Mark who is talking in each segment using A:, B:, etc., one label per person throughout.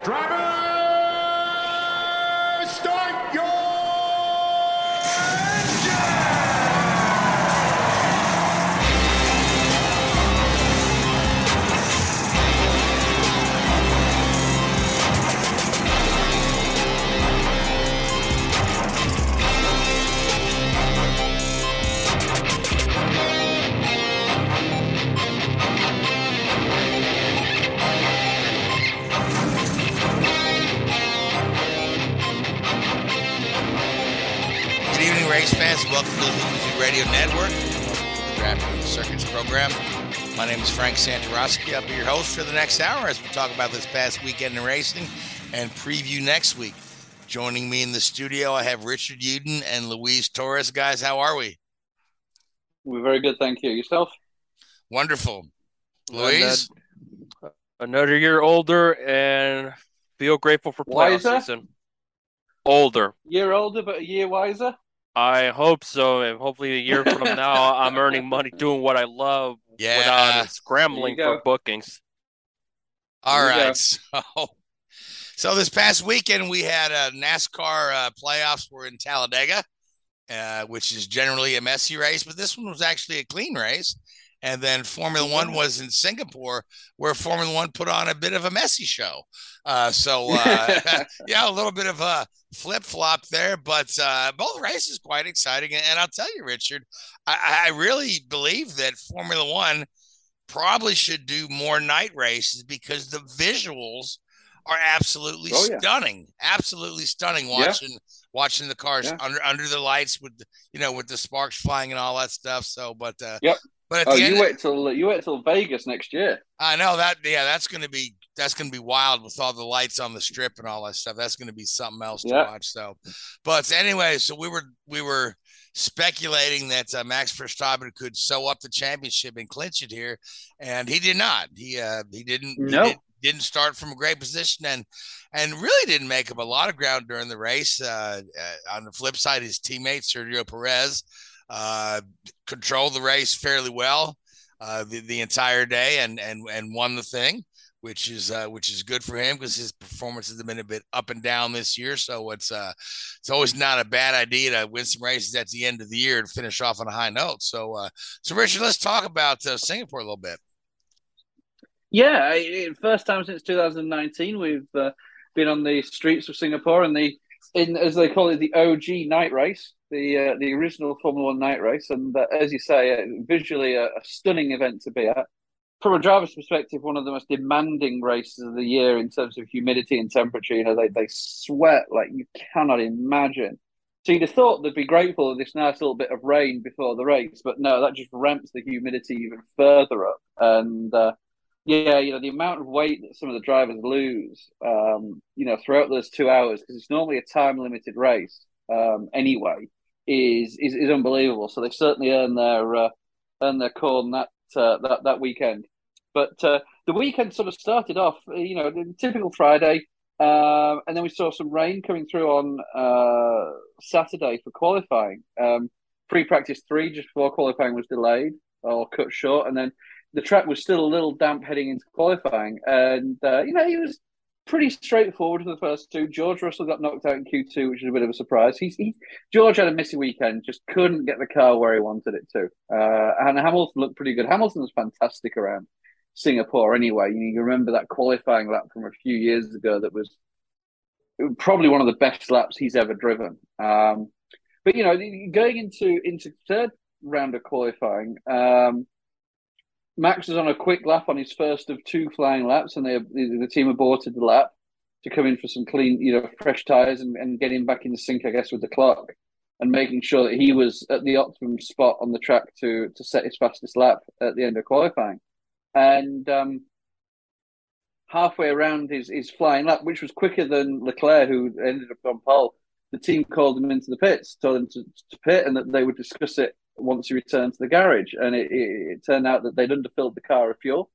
A: Driver,
B: Good fans. Welcome to the Movie Radio Network, the DraftKings Circuits program. My name is Frank Santorowski. I'll be your host for the next hour as we talk about this past weekend in racing and preview next week. Joining me in the studio, I have Richard Uden and Louise Torres. Guys, how are we?
C: We're very good, thank you. Yourself?
B: Wonderful. Luis?
D: Another year older and feel grateful for playoff
C: Wiser?
D: season. Older.
C: Year older, but a year wiser.
D: I hope so. And hopefully a year from now I'm earning money doing what I love
B: Yeah.
D: without scrambling for bookings.
B: All right. There. So, so this past weekend we had a NASCAR uh, playoffs were in Talladega, uh, which is generally a messy race, but this one was actually a clean race. And then Formula One was in Singapore, where Formula One put on a bit of a messy show. Uh, so uh, yeah, a little bit of a flip flop there, but uh, both races quite exciting. And, I'll tell you, Richard, I, I really believe that Formula One probably should do more night races because the visuals are absolutely
C: Oh, yeah.
B: stunning, absolutely stunning.
C: Yeah.
B: Watching watching the cars
C: Yeah.
B: under under the lights with you know with the sparks flying and all that stuff. So, but uh,
C: Yep.
B: But
C: Oh, you wait till you wait till Vegas next year.
B: I know that. Yeah, that's going to be that's going to be wild with all the lights on the strip and all that stuff. That's going to be something else to
C: Yeah.
B: watch. So, but anyway, so we were we were speculating that uh, Max Verstappen could sew up the championship and clinch it here, and he did not. He uh he didn't.
C: No.
B: did- didn't start from a great position and and really didn't make up a lot of ground during the race. Uh, uh, on the flip side, his teammate Sergio Perez uh, controlled the race fairly well uh, the, the entire day and and and won the thing, which is uh, which is good for him because his performances have been a bit up and down this year. So it's uh it's always not a bad idea to win some races at the end of the year to finish off on a high note. So uh, so Richard, let's talk about uh, Singapore a little bit.
C: Yeah, first time since 2019 we've uh, been on the streets of Singapore and the in as they call it the OG night race, the uh, the original Formula One night race, and uh, as you say, uh, visually a, a stunning event to be at. From a driver's perspective, one of the most demanding races of the year in terms of humidity and temperature. You know, they they sweat like you cannot imagine. So you'd have thought they'd be grateful of this nice little bit of rain before the race, but no, that just ramps the humidity even further up. And uh, yeah, you know, the amount of weight that some of the drivers lose, um, you know, throughout those two hours, because it's normally a time limited race um, anyway, is, is is unbelievable. So they certainly earn their uh, earn their corn that uh, that that weekend. But uh, the weekend sort of started off, you know, typical Friday, um, and then we saw some rain coming through on uh, Saturday for qualifying. Um, free practice three just before qualifying was delayed or cut short, and then the track was still a little damp heading into qualifying, and uh, you know it was pretty straightforward for the first two. George Russell got knocked out in Q two, which is a bit of a surprise. He's he, George had a messy weekend, just couldn't get the car where he wanted it to, uh, and Hamilton looked pretty good. Hamilton was fantastic around Singapore anyway. You, you remember that qualifying lap from a few years ago that was probably one of the best laps he's ever driven. Um, but you know, going into into third round of qualifying. Um, Max was on a quick lap on his first of two flying laps, and they, the, team aborted the lap to come in for some clean, you know, fresh tires and, and get him back in the sync, I guess, with the clock, and making sure that he was at the optimum spot on the track to to set his fastest lap at the end of qualifying. And um, halfway around his, his flying lap, which was quicker than Leclerc, who ended up on pole. The team called him into the pits, told him to, to pit, and that they would discuss it once he returned to the garage. And it, it, it turned out that they'd underfilled the car of fuel.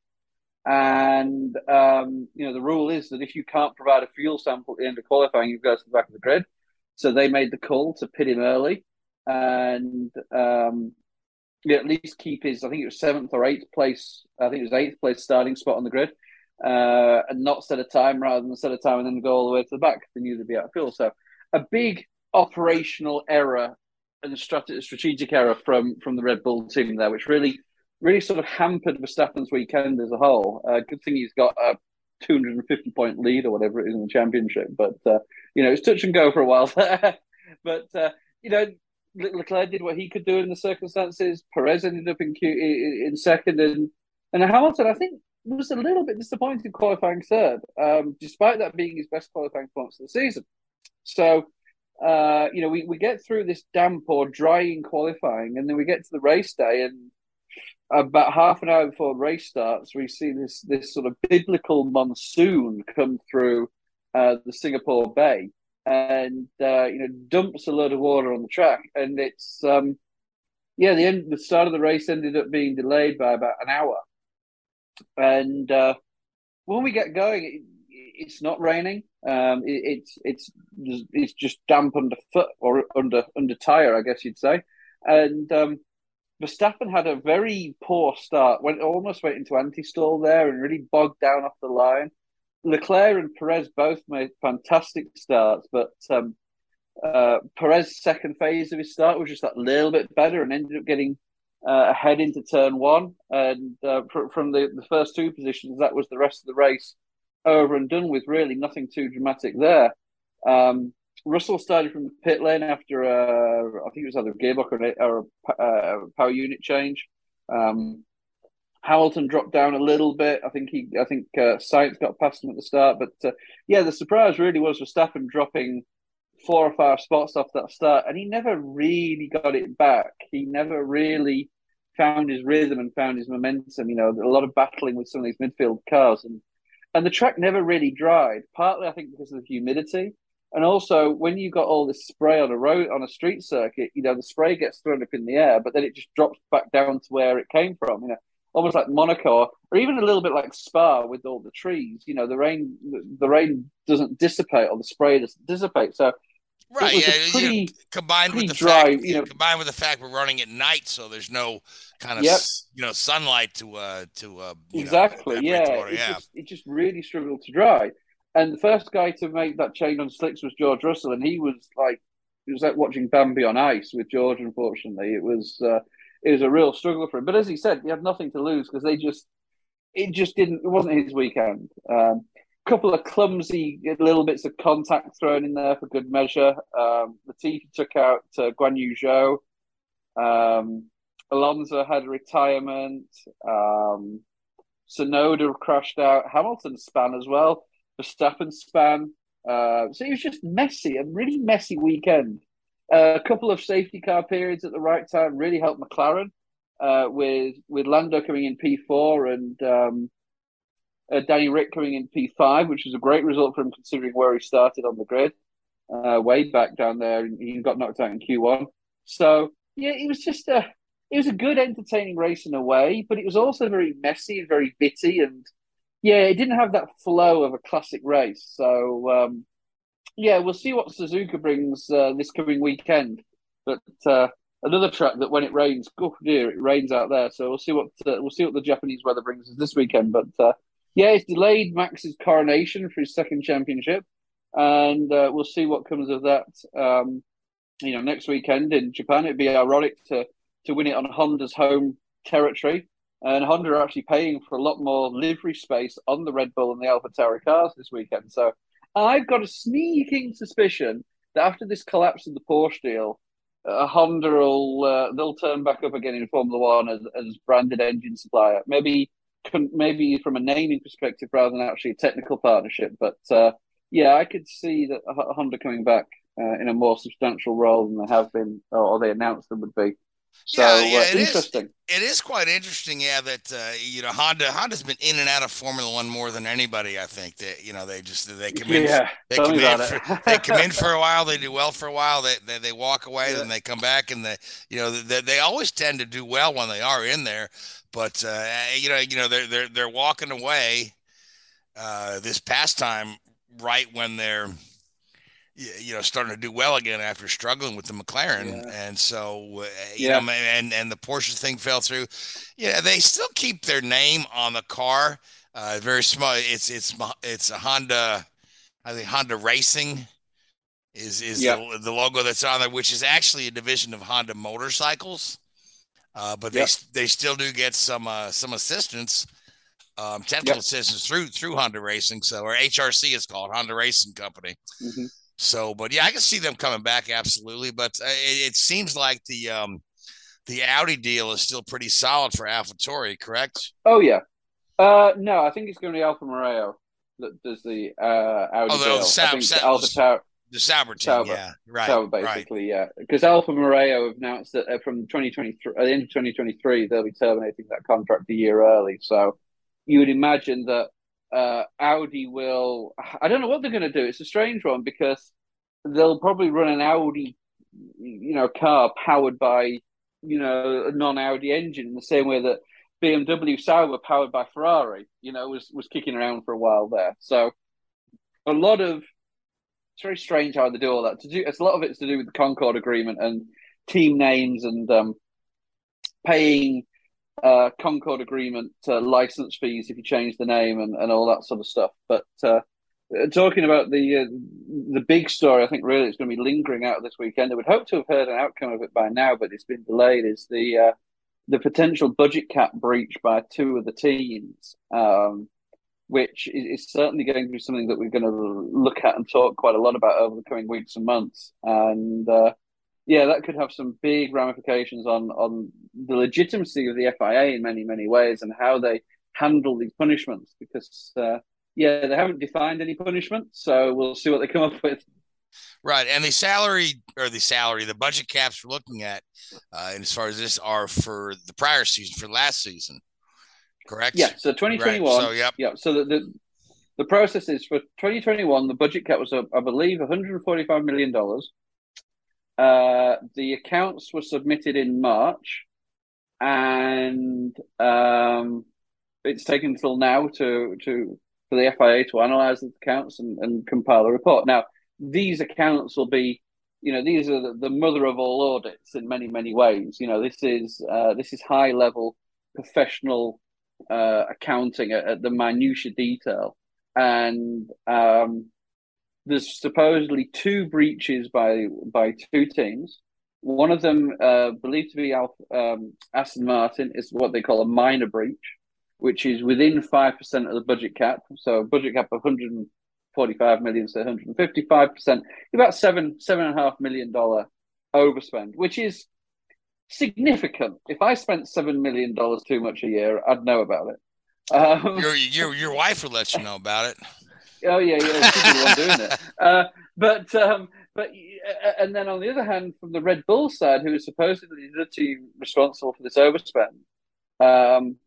C: And um, you know the rule is that if you can't provide a fuel sample at the qualifying, you go to the back of the grid. So they made the call to pit him early, and um, at least keep his. I think it was seventh or eighth place. I think it was eighth place starting spot on the grid, uh, and not set a time rather than set a time and then go all the way to the back. They knew they'd be out of fuel. So a big operational error and strategic error from from the Red Bull team there, which really really sort of hampered Verstappen's weekend as a whole. Uh, good thing he's got a 250 point lead or whatever it is in the championship, but uh, you know it's touch and go for a while there. but uh, you know Leclerc did what he could do in the circumstances. Perez ended up in Q, in second, and and Hamilton I think was a little bit disappointed qualifying third, um, despite that being his best qualifying performance of the season. So. Uh, you know, we, we get through this damp or drying qualifying, and then we get to the race day, and about half an hour before the race starts, we see this this sort of biblical monsoon come through uh, the Singapore Bay, and uh, you know dumps a load of water on the track, and it's um, yeah the end the start of the race ended up being delayed by about an hour, and uh, when we get going, it's not raining. Um, it, it's it's it's just damp underfoot or under under tire, I guess you'd say, and um, Verstappen had a very poor start, went almost went into anti-stall there and really bogged down off the line. Leclerc and Perez both made fantastic starts, but um, uh, Perez's second phase of his start was just that little bit better and ended up getting uh, ahead into turn one. And uh, pr- from the, the first two positions, that was the rest of the race over and done with. Really, nothing too dramatic there. Um, Russell started from the pit lane after uh, I think it was either a gearbox or a, or a uh, power unit change. Um, Hamilton dropped down a little bit. I think he, I think uh, Sainz got past him at the start, but uh, yeah, the surprise really was Verstappen dropping four or five spots off that start, and he never really got it back. He never really found his rhythm and found his momentum. You know, a lot of battling with some of these midfield cars, and and the track never really dried. Partly, I think, because of the humidity. And also, when you got all this spray on a road on a street circuit, you know the spray gets thrown up in the air, but then it just drops back down to where it came from. You know, almost like Monaco, or even a little bit like Spa with all the trees. You know, the rain the rain doesn't dissipate, or the spray doesn't dissipate. So
B: Right. Yeah. Pretty, you know, combined with the dry, fact, you know, combined with the fact we're running at night, so there's no kind of yep. you know sunlight to uh to uh
C: exactly.
B: Know,
C: yeah. It, yeah. Just, it just really struggled to dry. And the first guy to make that change on slicks was George Russell, and he was like, it was like watching Bambi on ice with George. Unfortunately, it was uh, it was a real struggle for him. But as he said, he had nothing to lose because they just it just didn't. It wasn't his weekend. Um, couple of clumsy little bits of contact thrown in there for good measure. Um, Latifi took out uh, Guan Yu Zhou. Um, Alonso had retirement. Um, Tsunoda crashed out. Hamilton span as well. Verstappen span. Uh, so it was just messy, a really messy weekend. Uh, a couple of safety car periods at the right time really helped McLaren uh, with with Lando coming in P four and um, uh, Danny Ric coming in P five, which was a great result for him considering where he started on the grid, uh, way back down there. He got knocked out in Q one. So yeah, it was just a it was a good, entertaining race in a way, but it was also very messy and very bitty and yeah, it didn't have that flow of a classic race. So um, yeah, we'll see what Suzuka brings uh, this coming weekend. But uh, another track that when it rains, oh dear, it rains out there. So we'll see what uh, we'll see what the Japanese weather brings us this weekend. But uh, yeah, it's delayed Max's coronation for his second championship, and uh, we'll see what comes of that. Um, you know, next weekend in Japan, it'd be ironic to to win it on Honda's home territory. And Honda are actually paying for a lot more livery space on the Red Bull and the AlphaTauri cars this weekend. So I've got a sneaking suspicion that after this collapse of the Porsche deal, uh, Honda will uh, they'll turn back up again in Formula One as, as branded engine supplier. Maybe maybe from a naming perspective rather than actually a technical partnership. But uh, yeah, I could see that Honda coming back uh, in a more substantial role than they have been, or they announced them would be. So
B: Yeah, yeah,
C: uh,
B: it is.
C: interesting.
B: It is quite interesting, yeah. That uh, you know Honda Honda's been in and out of Formula One more than anybody. I think that you know they just they come in
C: Yeah,
B: they come in for, they come in for a while, they do well for a while, they they, they walk away,
C: Yeah.
B: then they come back, and they you know they, they always tend to do well when they are in there. But uh, you know you know they're they're they're walking away uh, this past time right when they're you know starting to do well again after struggling with the McLaren,
C: Yeah.
B: and so uh, you
C: Yeah.
B: know and and the Porsche thing fell through. Yeah, they still keep their name on the car. Uh, very small. It's it's it's a Honda. I think Honda Racing is is
C: Yeah.
B: the, the logo that's on there, which is actually a division of Honda Motorcycles. Uh, but they they still do get some uh, some assistance, um, technical
C: Yep.
B: assistance through through Honda Racing. So or HRC is called Honda Racing Company.
C: Mhm.
B: So, but yeah, I can see them coming back absolutely. But uh, it, it seems like the um, the Audi deal is still pretty solid for AlphaTauri, correct?
C: Oh yeah. Uh, no, I think it's going to be Alfa Romeo that does the uh, Audi
B: Oh, the-
C: deal.
B: the Sau-
C: I think
B: Sau-
C: Alfa Tau-
B: The Sauber team,
C: Sauber.
B: yeah, right,
C: Sauber,
B: right.
C: basically, yeah. Because Alfa Romeo have announced that uh, from 2023, at the end of 2023, they'll be terminating that contract a year early. So you would imagine that uh, Audi will. I don't know what they're going to do. It's a strange one because they'll probably run an Audi, you know, car powered by, you know, a non-Audi engine in the same way that BMW Sauber powered by Ferrari, you know, was was kicking around for a while there. So a lot of it's very strange how they do all that. To do, it's a lot of it's to do with the Concord Agreement and team names and um, paying uh, Concord Agreement uh, license fees if you change the name and, and all that sort of stuff. But uh, talking about the uh, the big story, I think really it's going to be lingering out this weekend. I would hope to have heard an outcome of it by now, but it's been delayed. Is the uh, the potential budget cap breach by two of the teams. Um, which is, certainly going to be something that we're going to look at and talk quite a lot about over the coming weeks and months. And uh, yeah, that could have some big ramifications on on the legitimacy of the FIA in many many ways and how they handle these punishments. Because uh, yeah, they haven't defined any punishment, so we'll see what they come up with.
B: Right, and the salary or the salary, the budget caps we're looking at, uh, and as far as this are for the prior season, for last season, correct?
C: Yeah, so 2021.
B: Right, so, yep.
C: Yeah, so the, the the process is for 2021. The budget cap was, uh, I believe, 145 million dollars. Uh, the accounts were submitted in March, and um, it's taken until now to to for the FIA to analyze the accounts and, and compile a report. Now, these accounts will be, you know, these are the, the mother of all audits in many many ways. You know, this is uh, this is high level professional uh, accounting at, at the minutiae detail, and um, there's supposedly two breaches by by two teams. One of them, uh, believed to be Alf, um, Aston Martin, is what they call a minor breach, which is within five percent of the budget cap. So budget cap of 145 million, so 155 percent, about seven seven and a half million dollar overspend, which is significant. If I spent seven million dollars too much a year, I'd know about it. Um,
B: Your your your wife would let you know about it.
C: Oh yeah, yeah, she'd be the one doing it. Uh, but um, but uh, and then on the other hand, from the Red Bull side, who is supposedly the team responsible for this overspend, um,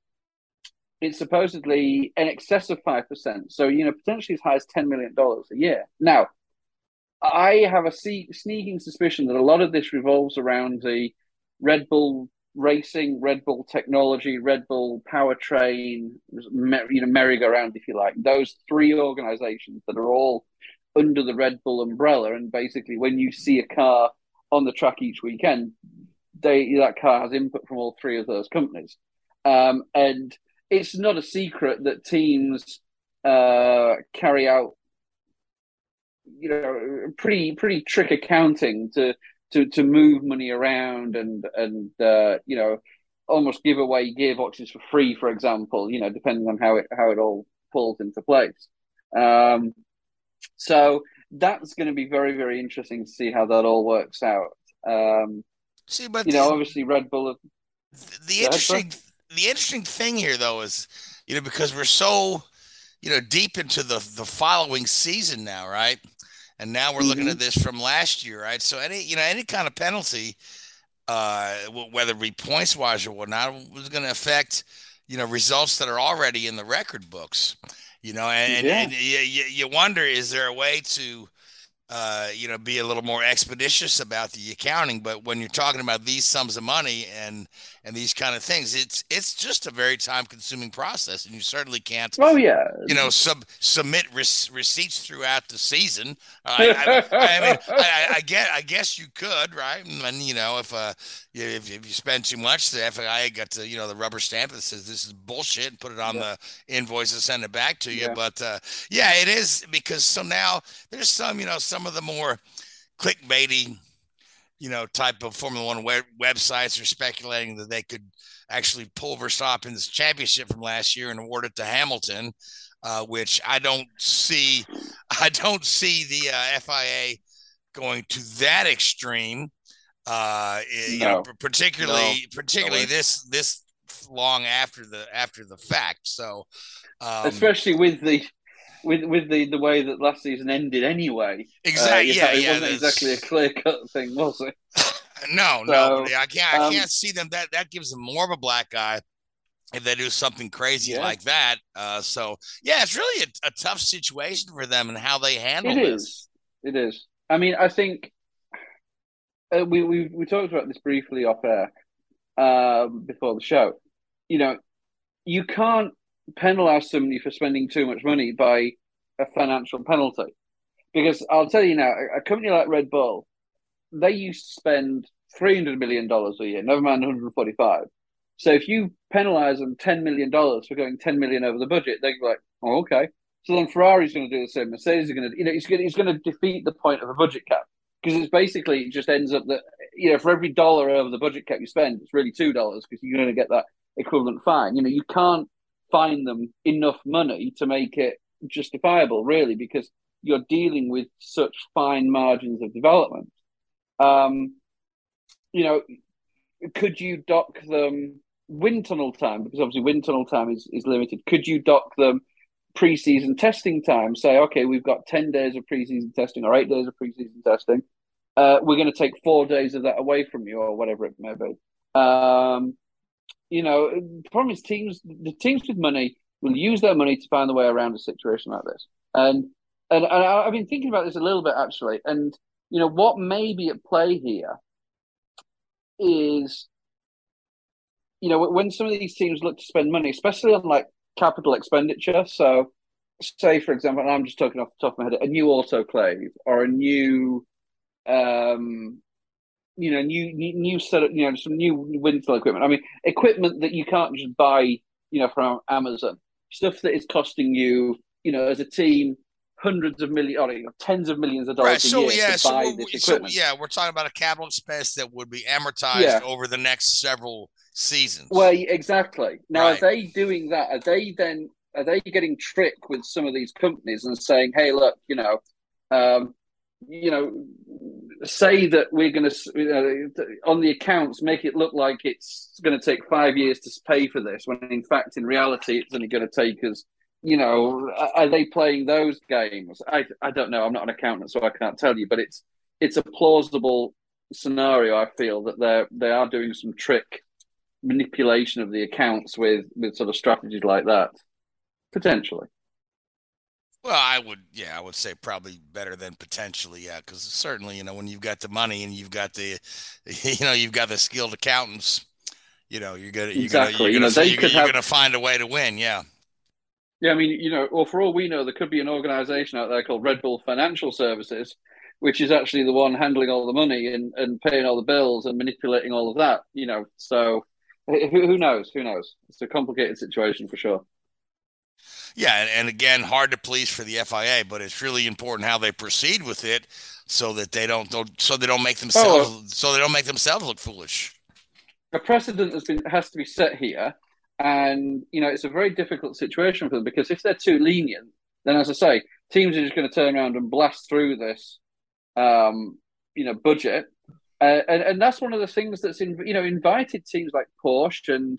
C: it's supposedly in excess of five percent. So you know, potentially as high as ten million dollars a year. Now, I have a see- sneaking suspicion that a lot of this revolves around the Red Bull racing, Red Bull technology, Red Bull powertrain, you know, merry-go-round, if you like. Those three organizations that are all under the Red Bull umbrella, and basically, when you see a car on the track each weekend, they that car has input from all three of those companies, um, and it's not a secret that teams uh, carry out, you know, pretty pretty trick accounting to to to move money around and and uh, you know almost give away gearboxes for free, for example. You know, depending on how it how it all falls into place. Um, so that's going to be very very interesting to see how that all works out. Um,
B: See, but
C: you know, obviously Red Bull. Have,
B: the
C: ahead,
B: interesting the interesting thing here though is you know because we're so you know deep into the the following season now right and now we're looking
C: Mhm.
B: at this from last year right so any you know any kind of penalty uh, whether it be points wise or whatnot, was going to affect you know results that are already in the record books. You know, and, yeah. and, and you, you wonder is there a way to uh, you know, be a little more expeditious about the accounting. But when you're talking about these sums of money and and these kind of things, it's it's just a very time consuming process, and you certainly can't.
C: Oh yeah,
B: you know, sub submit receipts throughout the season. Uh, I, I, I, mean, I, I, guess I guess you could, right? And you know, if uh, if, if you spend too much, the FAI got to you know the rubber stamp that says this is bullshit and put it on yeah. the invoice and send it back to you. Yeah. But uh, yeah, it is because so now there's some you know some of the more clickbaity you know, type of Formula One web- websites are speculating that they could actually pull Verstappen's championship from last year and award it to Hamilton, uh, which I don't see. I don't see the uh, FIA going to that extreme. Uh, no. you know, particularly no. particularly no this this long after the after the fact. So, um,
C: especially with the with with the the way that last season ended anyway.
B: Exactly. Uh, yeah,
C: it
B: yeah,
C: wasn't exactly a clear cut thing, was it?
B: no, so, no. I can't. I um, can't see them. That that gives them more of a black eye if they do something crazy yeah. like that. Uh, so yeah, it's really a, a, tough situation for them and how they handle
C: it. Is. It is. I mean, I think uh, we we we talked about this briefly off air um, before the show. You know, you can't penalize somebody for spending too much money by a financial penalty. Because I'll tell you now, a company like Red Bull, they used to spend three hundred million dollars a year, never mind one hundred forty-five. So if you penalize them ten million dollars for going ten million over the budget, they're like, "Oh, okay." So then Ferrari's going to do the same. Mercedes is going to, you know, he's going, to, he's going to defeat the point of a budget cap because it's basically it just ends up that you know for every dollar over the budget cap you spend, it's really two dollars because you're going to get that equivalent fine. You know, you can't find them enough money to make it justifiable, really, because you're dealing with such fine margins of development. Um, you know, could you dock them wind tunnel time? Because obviously wind tunnel time is, is limited. Could you dock them pre-season testing time? Say, okay, we've got 10 days of pre-season testing or eight days of pre-season testing. Uh, we're going to take four days of that away from you or whatever it may be. Um, you know, the problem is teams, the teams with money will use their money to find a way around a situation like this. And and, and I've been thinking about this a little bit actually. And you know, what may be at play here is, you know, when some of these teams look to spend money, especially on like capital expenditure. So, say for example, and I'm just talking off the top of my head, a new autoclave or a new um you know, new new set of you know some new wind tunnel equipment. I mean, equipment that you can't just buy, you know, from Amazon. Stuff that is costing you, you know, as a team, hundreds of millions, or you know, tens of millions of dollars right, so, yeah, to so buy this so,
B: yeah, we're talking about a capital expense that would be amortized yeah. over the next several seasons.
C: Well, exactly. Now, right. are they doing that? Are they then? Are they getting tricked with some of these companies and saying, "Hey, look, you know, um, you know, say that we're going to know, on the accounts make it look like it's going to take five years to pay for this, when in fact, in reality, it's only going to take us. You know, are they playing those games? I I don't know. I'm not an accountant, so I can't tell you. But it's it's a plausible scenario. I feel that they're they are doing some trick manipulation of the accounts with with sort of strategies like that, potentially.
B: Well, I would, yeah, I would say probably better than potentially, yeah, because certainly, you know, when you've got the money and you've got the, you know, you've got the skilled accountants, you know, you're gonna, you're exactly. gonna, you're you know, gonna, you're, you're have... gonna find a way to win, yeah.
C: Yeah, I mean, you know, well, for all we know, there could be an organization out there called Red Bull Financial Services, which is actually the one handling all the money and, and paying all the bills and manipulating all of that, you know. So eh, who, who knows? Who knows? It's a complicated situation for sure.
B: Yeah, and, and again, hard to please for the FIA, but it's really important how they proceed with it, so that they don't, don't so they don't make themselves oh, so they don't make themselves look foolish.
C: A precedent has been has to be set here, and you know it's a very difficult situation for them because if they're too lenient, then as I say, teams are just going to turn around and blast through this, um, you know, budget, uh, and and that's one of the things that's in you know invited teams like Porsche and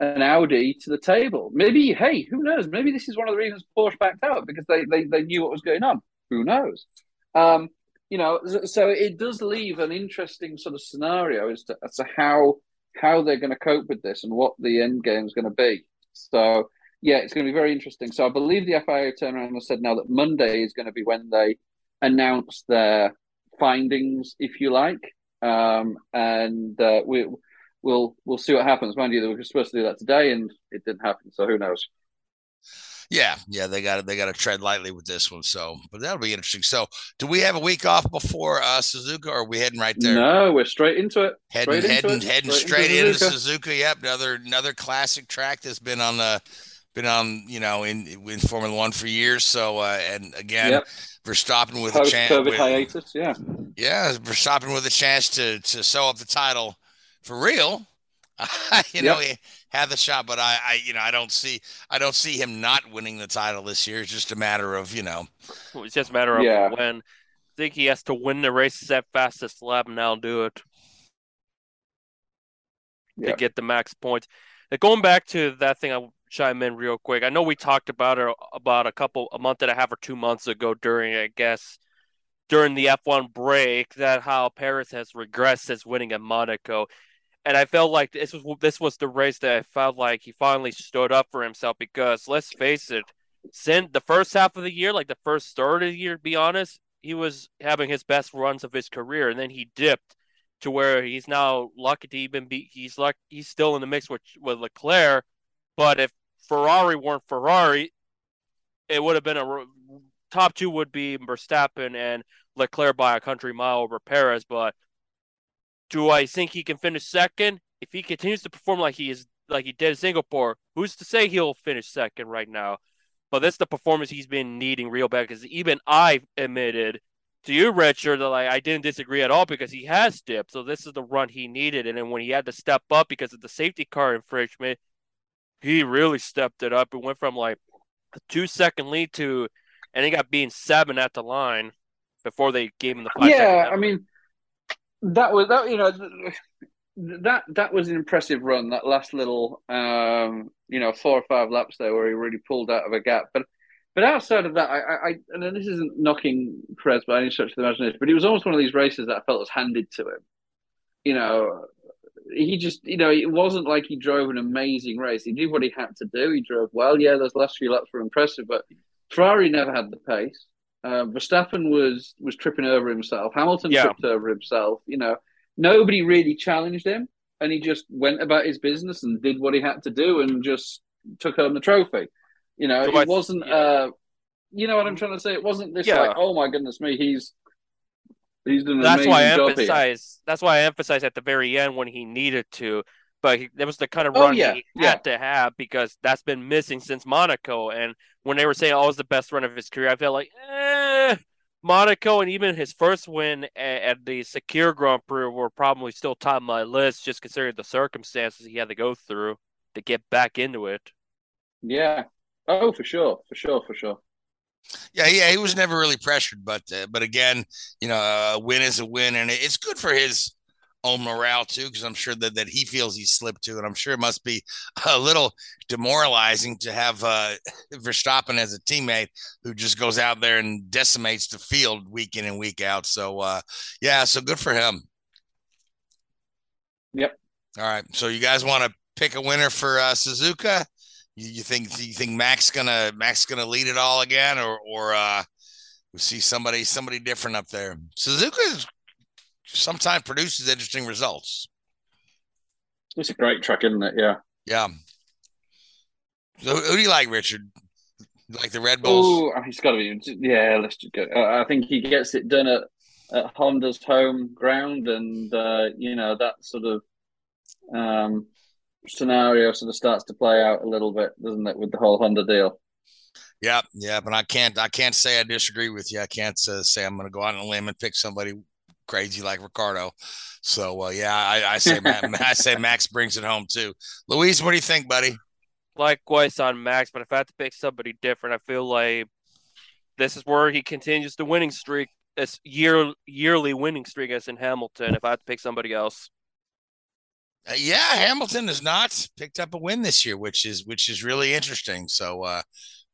C: an Audi to the table. Maybe, hey, who knows? Maybe this is one of the reasons Porsche backed out because they they, they knew what was going on. Who knows? Um, you know, so it does leave an interesting sort of scenario as to, as to how how they're going to cope with this and what the end game is going to be. So yeah, it's going to be very interesting. So I believe the FIA turned around and said now that Monday is going to be when they announce their findings, if you like, um, and uh, we, we'll we'll see what happens. Mind you, they were supposed to do that today, and it didn't happen. So who knows?
B: Yeah, yeah, they got they got to tread lightly with this one. So, but that'll be interesting. So, do we have a week off before uh, Suzuka, or are we heading right there?
C: No, we're straight into it.
B: Heading,
C: straight
B: heading,
C: into it.
B: heading
C: straight,
B: straight,
C: into,
B: into
C: Suzuka.
B: Suzuka. Yep, another another classic track that's been on the been on you know in in Formula One for years. So, uh, and again,
C: Yep.
B: Verstappen with a chance.
C: COVID
B: with-
C: hiatus, yeah.
B: Yeah, Verstappen with a chance to to sew up the title for real. you know, he had the shot, but I, I, you know, I don't see, I don't see him not winning the title this year. It's just a matter of, you know,
D: It's just a matter of
C: Yeah.
D: when. I think he has to win the race at fastest lap, and I'll do it
C: Yeah.
D: to get the max points. Going back to that thing, I'll chime in real quick. I know we talked about it about a couple, a month and a half or two months ago during, I guess, during the F1 break, that how Perez has regressed since winning at Monaco. And I felt like this was this was the race that I felt like he finally stood up for himself because let's face it, since the first half of the year, like the first third of the year, to be honest, he was having his best runs of his career, and then he dipped to where he's now lucky to even be. He's like he's still in the mix with with Leclerc, but if Ferrari weren't Ferrari, it would have been a top two would be Verstappen and Leclerc by a country mile over Perez. But do I think he can finish second? If he continues to perform like he is like he did in Singapore, who's to say he'll finish second right now? But that's the performance he's been needing real bad because even I admitted to you, Richard, that like I didn't disagree at all because he has dipped. So this is the run he needed, and then when he had to step up because of the safety car infringement, he really stepped it up. It went from like a two second lead to, and he got being seven at the line before they gave him the five.
C: yeah, I mean, that was that. You know, that that was an impressive run. That last little, um, you know, four or five laps there where he really pulled out of a gap. But but outside of that, I, I, and this isn't knocking Perez by any stretch of the imagination, but it was almost one of these races that I felt was handed to him. You know, he just, you know, it wasn't like he drove an amazing race. He did what he had to do. He drove well. Yeah, those last few laps were impressive, but Ferrari never had the pace. Uh, Verstappen was was tripping over himself. Hamilton
D: Yeah.
C: tripped over himself. You know, nobody really challenged him, and he just went about his business and did what he had to do, and just took home the trophy. You know,
D: So I-
C: wasn't.
D: yeah.
C: Uh, you know what I'm trying to say? It wasn't this
D: Yeah.
C: like, oh my goodness me, he's he's done an
D: that's why I
C: job here.
D: emphasize. That's why I emphasize at the very end when he needed to. But he, that was the kind of
C: Oh,
D: run
C: yeah,
D: he had to have because that's been missing since Monaco. And when they were saying, "Oh, it was the best run of his career," I felt like, eh, Monaco and even his first win at, at the Sakhir Grand Prix were probably still top of my list, just considering the circumstances he had to go through to get back into it.
C: Yeah. Oh, for sure, for sure, for sure.
B: yeah, yeah, he was never really pressured, but uh, but again, you know, a win is a win, and it's good for his own morale too, because I'm sure that that he feels he slipped too, and I'm sure it must be a little demoralizing to have uh, Verstappen as a teammate who just goes out there and decimates the field week in and week out. So uh, yeah, so good for him.
C: Yep.
B: All right, so you guys want to pick a winner for uh, Suzuka? You, you think you think Max gonna Max gonna lead it all again, or or uh, we see somebody somebody different up there? Suzuka sometimes produces interesting results.
C: It's a great track, isn't it? Yeah.
B: Yeah. So who do you like, Richard? You like the Red Bulls?
C: Oh, he's got to be. Yeah, let's just go. Uh, I think he gets it done at, at Honda's home ground, and uh, you know that sort of um, scenario sort of starts to play out a little bit, doesn't it, with the whole Honda deal?
B: Yeah, yeah, but I can't I can't say I disagree with you. I can't uh, say I'm going to go out on a limb and pick somebody crazy like Ricciardo. So uh, yeah, I, I say I say Max brings it home too. Louise, what do you think, buddy?
D: Likewise on Max, but if I had to pick somebody different, I feel like this is where he continues the winning streak, this year yearly winning streak as in Hamilton. If I had to pick somebody else,
B: Uh, yeah, Hamilton has not picked up a win this year, which is which is really interesting. So uh,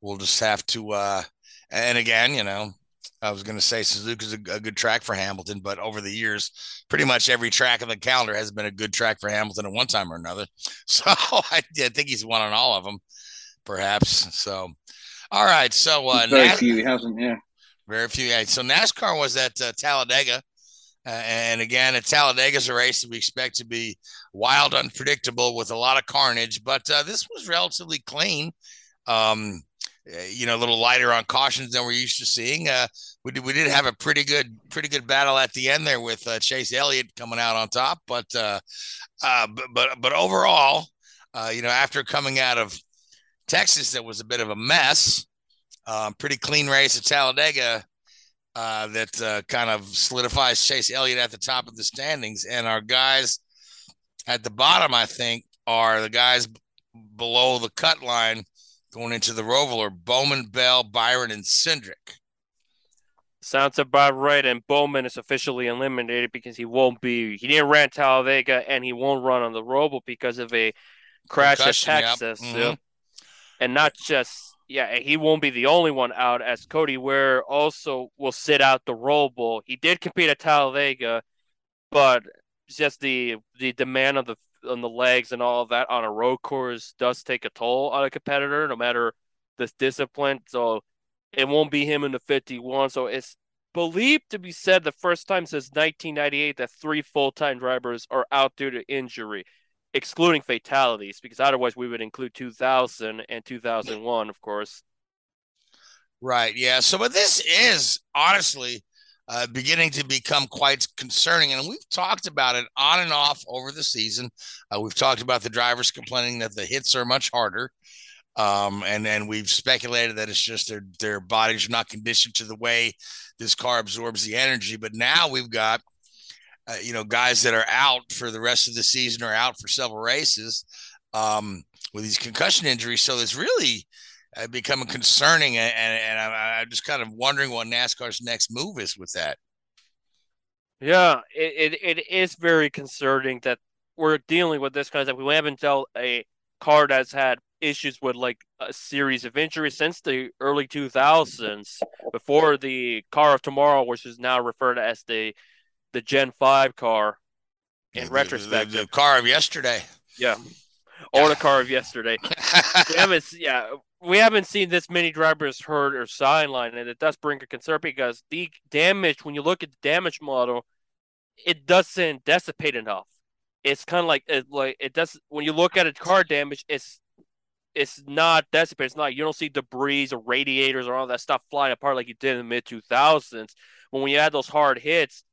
B: we'll just have to. Uh, and again, you know, I was going to say Suzuka's a, a good track for Hamilton, but over the years, pretty much every track on the calendar has been a good track for Hamilton at one time or another. So I, I think he's won on all of them, perhaps. So, all right. So uh,
C: very Nas- few he hasn't. Yeah,
B: very few. Yeah. So NASCAR was at uh, Talladega. Uh, and again, at Talladega's a race that we expect to be wild, unpredictable with a lot of carnage. But uh, this was relatively clean. Um, you know, a little lighter on cautions than we're used to seeing. Uh, we did, we did have a pretty good pretty good battle at the end there with uh, Chase Elliott coming out on top. But uh, uh, but, but but overall, uh, you know, after coming out of Texas, that was a bit of a mess. Um, pretty clean race at Talladega uh, that uh, kind of solidifies Chase Elliott at the top of the standings. And our guys at the bottom, I think, are the guys below the cut line going into the Roval are Bowman, Bell, Byron, and Cindric.
D: Sounds about right. And Bowman is officially eliminated because he won't be. He didn't run Talladega and he won't run on the Roval because of a crash at Texas. Yep. Mm-hmm. And not just yeah, he won't be the only one out as Cody Ware also will sit out the Roval. He did compete at Talladega, but just the the demand of the on the legs and all of that on a road course does take a toll on a competitor, no matter the discipline. So it won't be him in the 51. So it's believed to be said the first time since 1998 that three full time drivers are out due to injury excluding fatalities, because otherwise we would include 2000 and 2001, of course.
B: Right. Yeah. So, but this is honestly uh, beginning to become quite concerning. And we've talked about it on and off over the season. Uh, we've talked about the drivers complaining that the hits are much harder. Um, and and we've speculated that it's just their their bodies are not conditioned to the way this car absorbs the energy. But now we've got uh, you know, guys that are out for the rest of the season or out for several races um, with these concussion injuries. So it's really Uh, becoming concerning, and, and I'm, I'm, just kind of wondering what NASCAR's next move is with that.
D: Yeah, it, it, it is very concerning that we're dealing with this kind of We haven't dealt a car that's had issues with like a series of injuries since the early 2000s, before the car of tomorrow, which is now referred to as the the Gen Five car. In the, retrospect,
B: the, the, car of yesterday.
D: Yeah, or the car of yesterday. we haven't, yeah, we haven't seen this many drivers hurt or sidelined, and it does bring a concern because the damage. When you look at the damage model, it doesn't dissipate enough. It's kind of like it, like it does when you look at a car damage. It's it's not dissipated. It's not you don't see debris or radiators or all that stuff flying apart like you did in the mid two thousands. When we had those hard hits,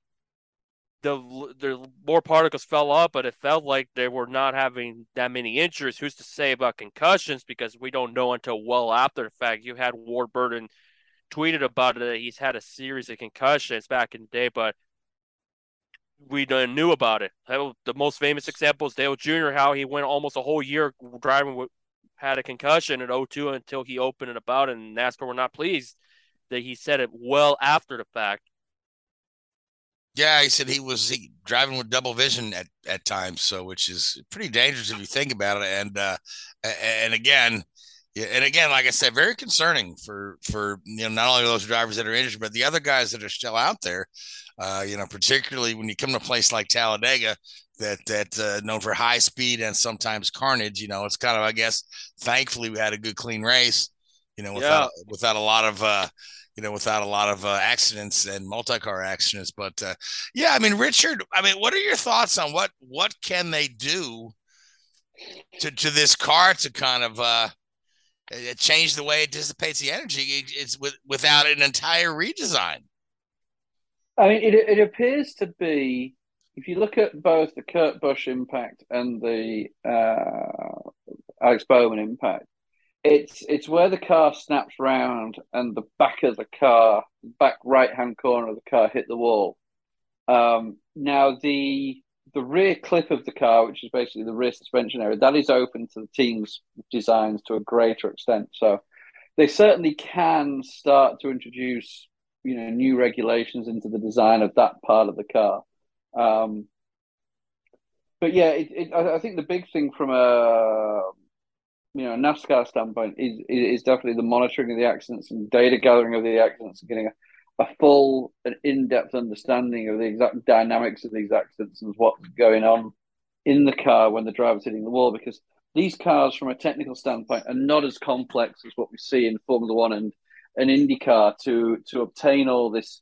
D: the the more particles fell off, but it felt like they were not having that many injuries. Who's to say about concussions? Because we don't know until well after the fact. You had Ward Burton tweeted about it that he's had a series of concussions back in the day, but we knew about it. The most famous example is Dale Jr. How he went almost a whole year driving with had a concussion in 02 until he opened it about, and NASCAR were not pleased that he said it well after the fact.
B: Yeah, he said he was he, driving with double vision at, at times, so which is pretty dangerous if you think about it. And uh, and again, yeah, and again, like I said, very concerning for for you know not only those drivers that are injured, but the other guys that are still out there. Uh, you know, particularly when you come to a place like Talladega, that that uh, known for high speed and sometimes carnage. You know, it's kind of I guess thankfully we had a good clean race. You know, without yeah. without a lot of uh, you know, without a lot of uh, accidents and multi-car accidents. But uh, yeah, I mean, Richard, I mean, what are your thoughts on what what can they do to to this car to kind of uh, change the way it dissipates the energy? It's with, without an entire redesign.
C: I mean, it it appears to be. If you look at both the Kurt Busch impact and the uh, Alex Bowman impact, it's it's where the car snaps round and the back of the car, back right hand corner of the car, hit the wall. Um, now the the rear clip of the car, which is basically the rear suspension area, that is open to the team's designs to a greater extent. So they certainly can start to introduce you know new regulations into the design of that part of the car. Um, but yeah, it, it, I, I think the big thing from a you know, a NASCAR standpoint is is definitely the monitoring of the accidents and data gathering of the accidents and getting a, a full and in-depth understanding of the exact dynamics of these accidents and what's going on in the car when the driver's hitting the wall because these cars from a technical standpoint are not as complex as what we see in Formula One and an IndyCar to to obtain all this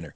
E: winner.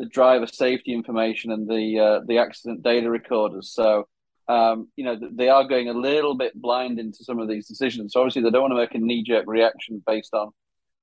C: the driver safety information and the uh, the accident data recorders. So um, you know they are going a little bit blind into some of these decisions. So obviously they don't want to make a knee jerk reaction based on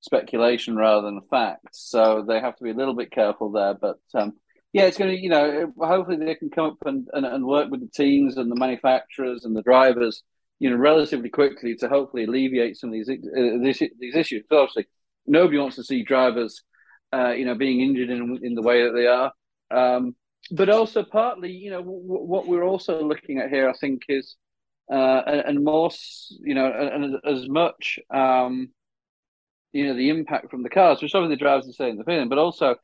C: speculation rather than facts. So they have to be a little bit careful there. But um, yeah, it's going to you know hopefully they can come up and, and, and work with the teams and the manufacturers and the drivers. You know, relatively quickly to hopefully alleviate some of these uh, these, these issues. So obviously, nobody wants to see drivers uh, you know, being injured in in the way that they are. Um, but also partly, you know, w- what we're also looking at here, I think, is uh, and, and, more, you know, and, and as much, um, you know, the impact from the cars, which some the drivers are saying the feeling, but also,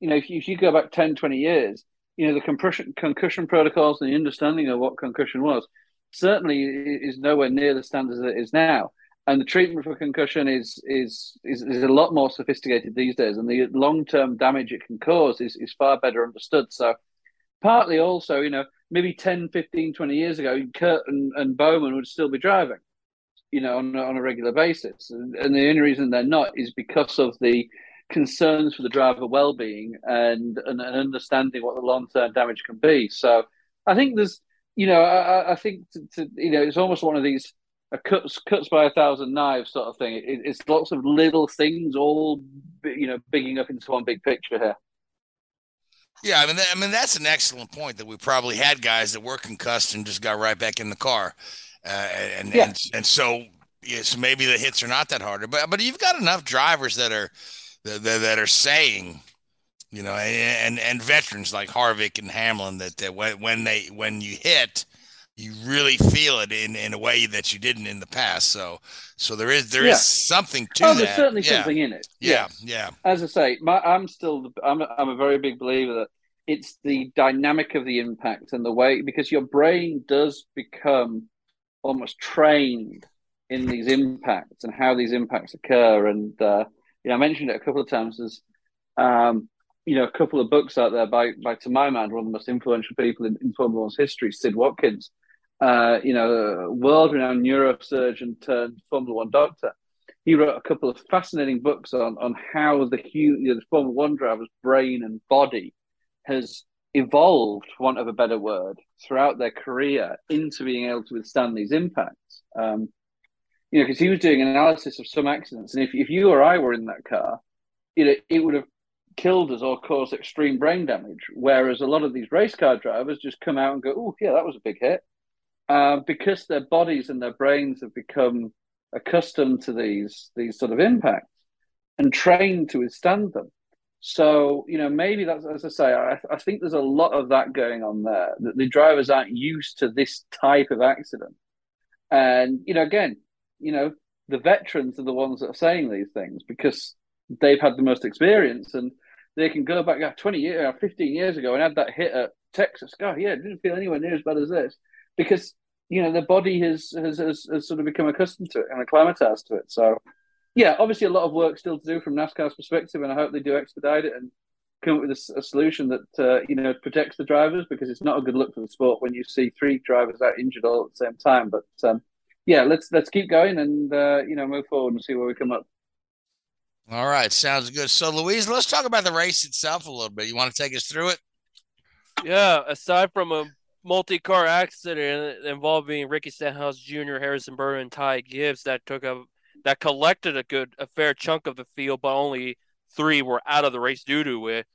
C: you know, if you, if you go back 10, 20 years, you know, the concussion concussion protocols and the understanding of what concussion was certainly is nowhere near the standards that it is now and the treatment for concussion is, is is is, a lot more sophisticated these days, and the long term damage it can cause is, is far better understood. So, partly also, you know, maybe 10, 15, 20 years ago, Kurt and, and Bowman would still be driving, you know, on, on a regular basis. And, and the only reason they're not is because of the concerns for the driver well being and, and, and understanding what the long term damage can be. So, I think there's, you know, I, I think, to, to, you know, it's almost one of these a cuts cuts by a thousand knives sort of thing. It, it's lots of little things all you know bigging up into one big picture here.
B: Yeah, I mean, I mean that's an excellent point that we probably had guys that were concussed and just got right back in the car, uh, and, yeah. and and so yeah, so maybe the hits are not that hard, but but you've got enough drivers that are that, that are saying, you know, and and veterans like Harvick and Hamlin that that when when they when you hit, you really feel it in, in a way that you didn't in the past. So so there is there yeah. is something to it. oh,
C: that. There's certainly yeah. something in it.
B: Yeah, yeah.
C: yeah. As I say, my, I'm still I'm a, I'm a very big believer that it's the dynamic of the impact and the way because your brain does become almost trained in these impacts and how these impacts occur. And uh, you know, I mentioned it a couple of times. There's um, you know a couple of books out there by by to my mind one of the most influential people in, in Formula One's history, Sid Watkins uh, you know, world-renowned neurosurgeon turned Formula One doctor. He wrote a couple of fascinating books on on how the, you know, the Formula One driver's brain and body has evolved, for want of a better word, throughout their career into being able to withstand these impacts. Um, you know, because he was doing an analysis of some accidents, and if, if you or I were in that car, you know, it would have killed us or caused extreme brain damage. Whereas a lot of these race car drivers just come out and go, "Oh, yeah, that was a big hit." Uh, because their bodies and their brains have become accustomed to these these sort of impacts and trained to withstand them. So you know maybe that's as I say, I, I think there's a lot of that going on there. That the drivers aren't used to this type of accident, and you know again, you know the veterans are the ones that are saying these things because they've had the most experience and they can go back 20 years 15 years ago and had that hit at Texas. God, yeah, it didn't feel anywhere near as bad as this because you know the body has, has has, has sort of become accustomed to it and acclimatized to it. So yeah, obviously a lot of work still to do from NASCAR's perspective, and I hope they do expedite it and come up with a, a solution that uh, you know protects the drivers because it's not a good look for the sport when you see three drivers out injured all at the same time. But um, yeah, let's let's keep going and uh, you know move forward and see where we come up.
B: All right, sounds good. So, Louise, let's talk about the race itself a little bit. You want to take us through it?
D: Yeah, aside from a multi-car accident involving Ricky Stenhouse Jr., Harrison Burton, and Ty Gibbs that took a that collected a good a fair chunk of the field, but only three were out of the race due to it.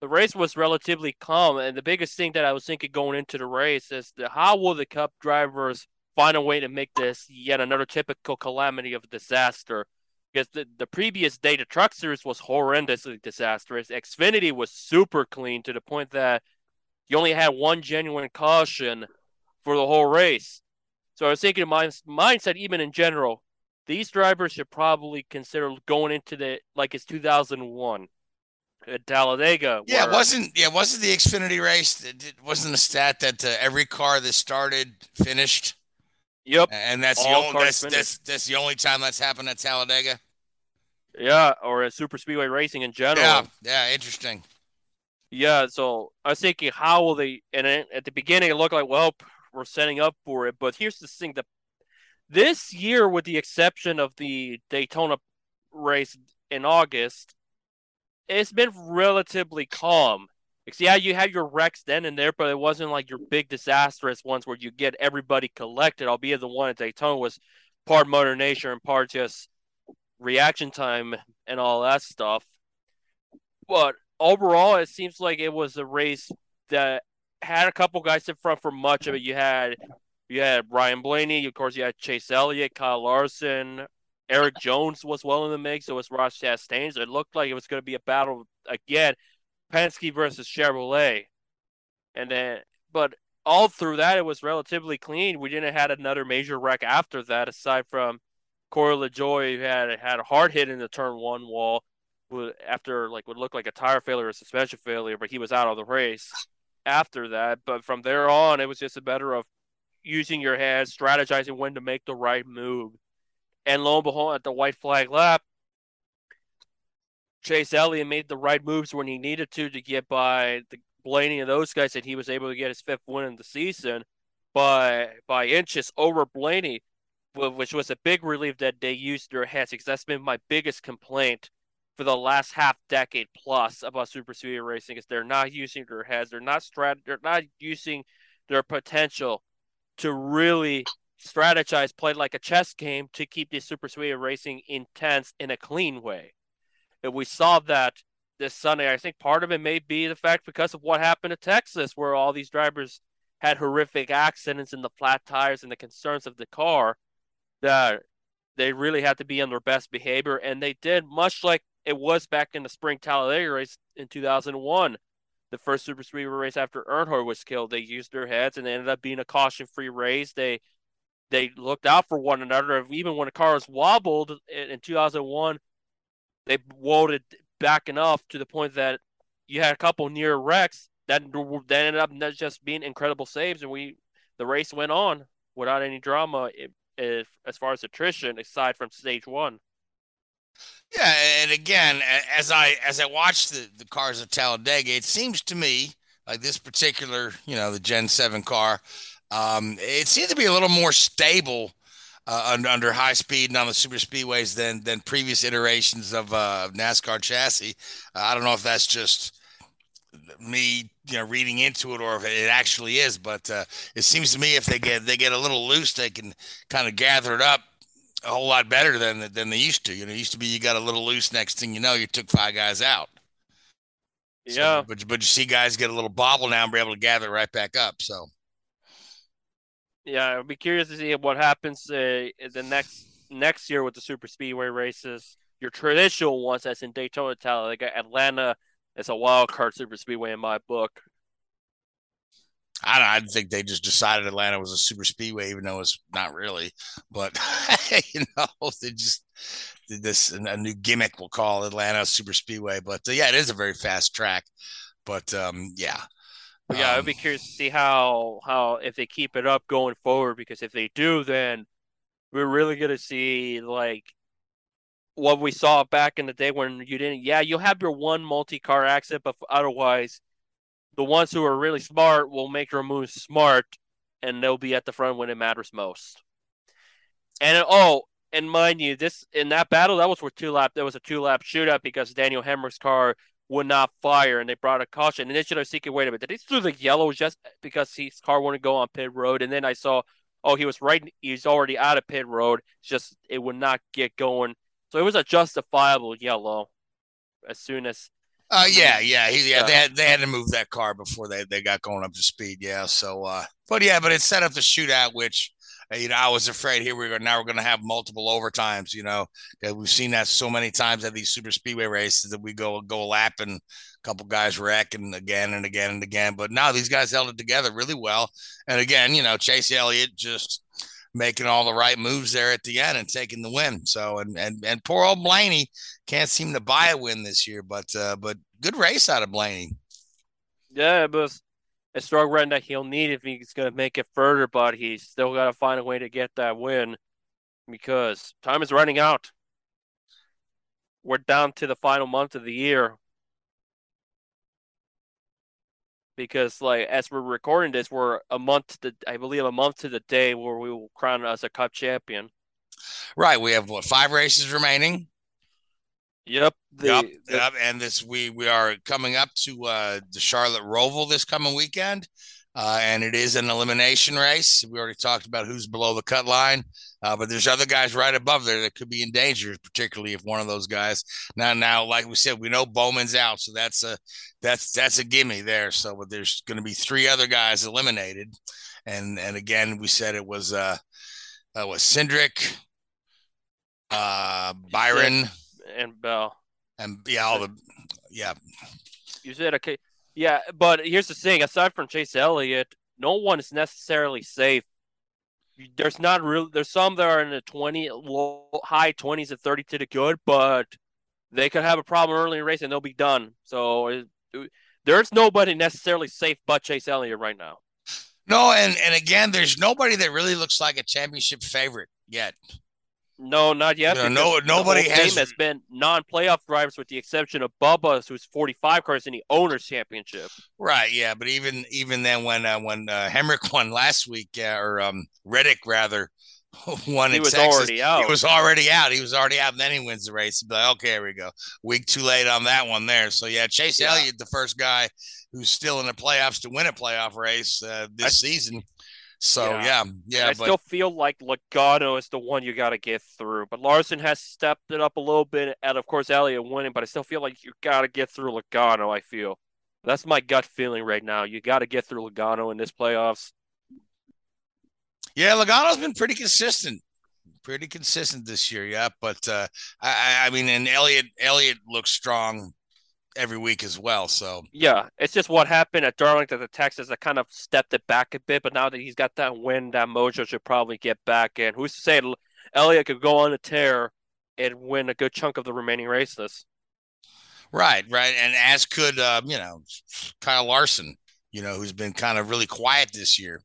D: The race was relatively calm, and the biggest thing that I was thinking going into the race is the, how will the Cup drivers find a way to make this yet another typical calamity of disaster? Because the, the previous day, the Truck Series was horrendously disastrous. Xfinity was super clean to the point that you only had one genuine caution for the whole race. So I was thinking, my mindset, even in general, these drivers should probably consider going into the like it's 2001 at Talladega.
B: Yeah,
D: where,
B: wasn't yeah wasn't the Xfinity race? It wasn't a stat that uh, every car that started finished.
D: Yep,
B: and that's the only that's, that's that's the only time that's happened at Talladega.
D: Yeah, or at super speedway racing in general.
B: Yeah, yeah, interesting.
D: Yeah, so I was thinking, how will they? And at the beginning, it looked like, well, we're setting up for it. But here's the thing: that this year, with the exception of the Daytona race in August, it's been relatively calm. Because yeah, you had your wrecks then and there, but it wasn't like your big disastrous ones where you get everybody collected. Albeit the one at Daytona was part motor Nature and part just reaction time and all that stuff. But overall, it seems like it was a race that had a couple guys in front for much of it. You had you had Ryan Blaney, of course. You had Chase Elliott, Kyle Larson, Erik Jones was well in the mix. So was Ross Chastain. So it looked like it was going to be a battle again, Penske versus Chevrolet, and then but all through that it was relatively clean. We didn't had another major wreck after that, aside from Corey LaJoie, who had had a hard hit in the turn one wall after like would look like a tire failure or suspension failure, but he was out of the race after that. But from there on, it was just a matter of using your head, strategizing when to make the right move. And lo and behold, at the white flag lap, Chase Elliott made the right moves when he needed to to get by the Blaney and those guys, and he was able to get his fifth win in the season by by inches over Blaney, which was a big relief that they used their heads because that's been my biggest complaint for the last half decade plus about super speedway racing is they're not using their heads, they're not strat, they're not using their potential to really strategize, play like a chess game to keep the super speedway racing intense in a clean way. And we saw that this Sunday. I think part of it may be the fact because of what happened in Texas, where all these drivers had horrific accidents and the flat tires and the concerns of the car that they really had to be on their best behavior, and they did, much like it was back in the spring Talladega race in 2001, the first super speedway race after Earnhardt was killed. They used their heads and they ended up being a caution-free race. They they looked out for one another. Even when the cars wobbled in, in 2001, they wobbled back enough to the point that you had a couple near wrecks that that ended up just being incredible saves, and we the race went on without any drama if, if, as far as attrition, aside from stage one.
B: Yeah, and again, as I as I watch the the cars at Talladega, it seems to me like this particular, you know, the Gen Seven car, um, it seems to be a little more stable uh, under, under, high speed and on the super speedways than than previous iterations of uh, NASCAR chassis. Uh, I don't know if that's just me, you know, reading into it or if it actually is, but uh, it seems to me if they get they get a little loose, they can kind of gather it up a whole lot better than than they used to. You know, it used to be you got a little loose. Next thing you know, you took five guys out.
D: Yeah,
B: so, but but you see guys get a little bobble now and be able to gather right back up. So
D: yeah, I'll be curious to see what happens uh, the next next year with the super speedway races. Your traditional ones, that's in Daytona, Talladega, Atlanta. It's a wild card super speedway in my book.
B: I don't. I think they just decided Atlanta was a super speedway, even though it's not really. But you know, they just did this a new gimmick. We'll call Atlanta super speedway. But uh, yeah, it is a very fast track. But um, yeah,
D: but yeah, um, I'd be curious to see how how if they keep it up going forward. Because if they do, then we're really gonna see like what we saw back in the day when you didn't. Yeah, you'll have your one multi-car accident, but otherwise the ones who are really smart will make their moves smart and they'll be at the front when it matters most. And oh, and mind you, this in that battle that was for two lap. There was a two lap shootout because Daniel Hemric's car would not fire, and they brought a caution. And then should have thinking, wait a minute, did he throw the yellow just because his car wouldn't go on pit road? And then I saw, oh, he was right. He's already out of pit road. It's just it would not get going. So it was a justifiable yellow as soon as.
B: Uh, yeah, yeah, he, yeah. They had they had to move that car before they, they got going up to speed. Yeah, so uh, but yeah, but it set up the shootout, which you know, I was afraid here we go. Now we're going to have multiple overtimes. You know, we've seen that so many times at these super speedway races that we go go a lap and a couple guys wreck and again and again and again. But now these guys held it together really well. And again, you know, Chase Elliott just making all the right moves there at the end and taking the win. So and and and poor old Blaney can't seem to buy a win this year, but uh, but good race out of Blaney.
D: Yeah, but a strong run that he'll need if he's going to make it further, but he's still got to find a way to get that win because time is running out. We're down to the final month of the year. Because, like, as we're recording this, we're a month to, I believe, a month to the day where we will crown us a cup champion.
B: Right. We have what five races remaining.
D: Yep.
B: The, yep. The, yep. And this we we are coming up to uh, the Charlotte Roval this coming weekend. Uh, and it is an elimination race. We already talked about who's below the cut line, uh, but there's other guys right above there that could be in danger, particularly if one of those guys. Now, now, like we said, we know Bowman's out, so that's a that's that's a gimme there. So, but there's going to be three other guys eliminated, and and again, we said it was uh, uh was Cindric, uh, Byron
D: and Bell.
B: And yeah, all the yeah.
D: You said okay. Yeah, but here's the thing: aside from Chase Elliott, no one is necessarily safe. There's not real. There's some that are in the twenty, low, high twenties and thirty to the good, but they could have a problem early in the race and they'll be done. So there's nobody necessarily safe but Chase Elliott right now.
B: No, and and again, there's nobody that really looks like a championship favorite yet.
D: No, not yet.
B: Know, no, nobody has...
D: has been non-playoff drivers, with the exception of Bubba, who's 45 cars in the owners' championship.
B: Right. Yeah, but even even then, when uh, when uh, Hemric won last week, uh, or um, Reddick rather won he in
D: was
B: Texas,
D: already out.
B: He was already out. He was already out, and then he wins the race. But like, okay, here we go. Week too late on that one there. So yeah, Chase yeah. Elliott, the first guy who's still in the playoffs to win a playoff race uh, this I, season. So yeah, yeah. yeah
D: I but... still feel like Logano is the one you got to get through. But Larson has stepped it up a little bit, and of course Elliott winning. But I still feel like you got to get through Logano. I feel that's my gut feeling right now. You got to get through Logano in this playoffs.
B: Yeah, Logano's been pretty consistent, pretty consistent this year. Yeah, but uh, I, I mean, and Elliott, Elliott looks strong every week as well. So
D: yeah, it's just what happened at Darlington, the Texas that kind of stepped it back a bit. But now that he's got that win, that mojo should probably get back in. Who's to say Elliott could go on a tear and win a good chunk of the remaining races?
B: Right, right, and as could uh, you know Kyle Larson, you know, who's been kind of really quiet this year.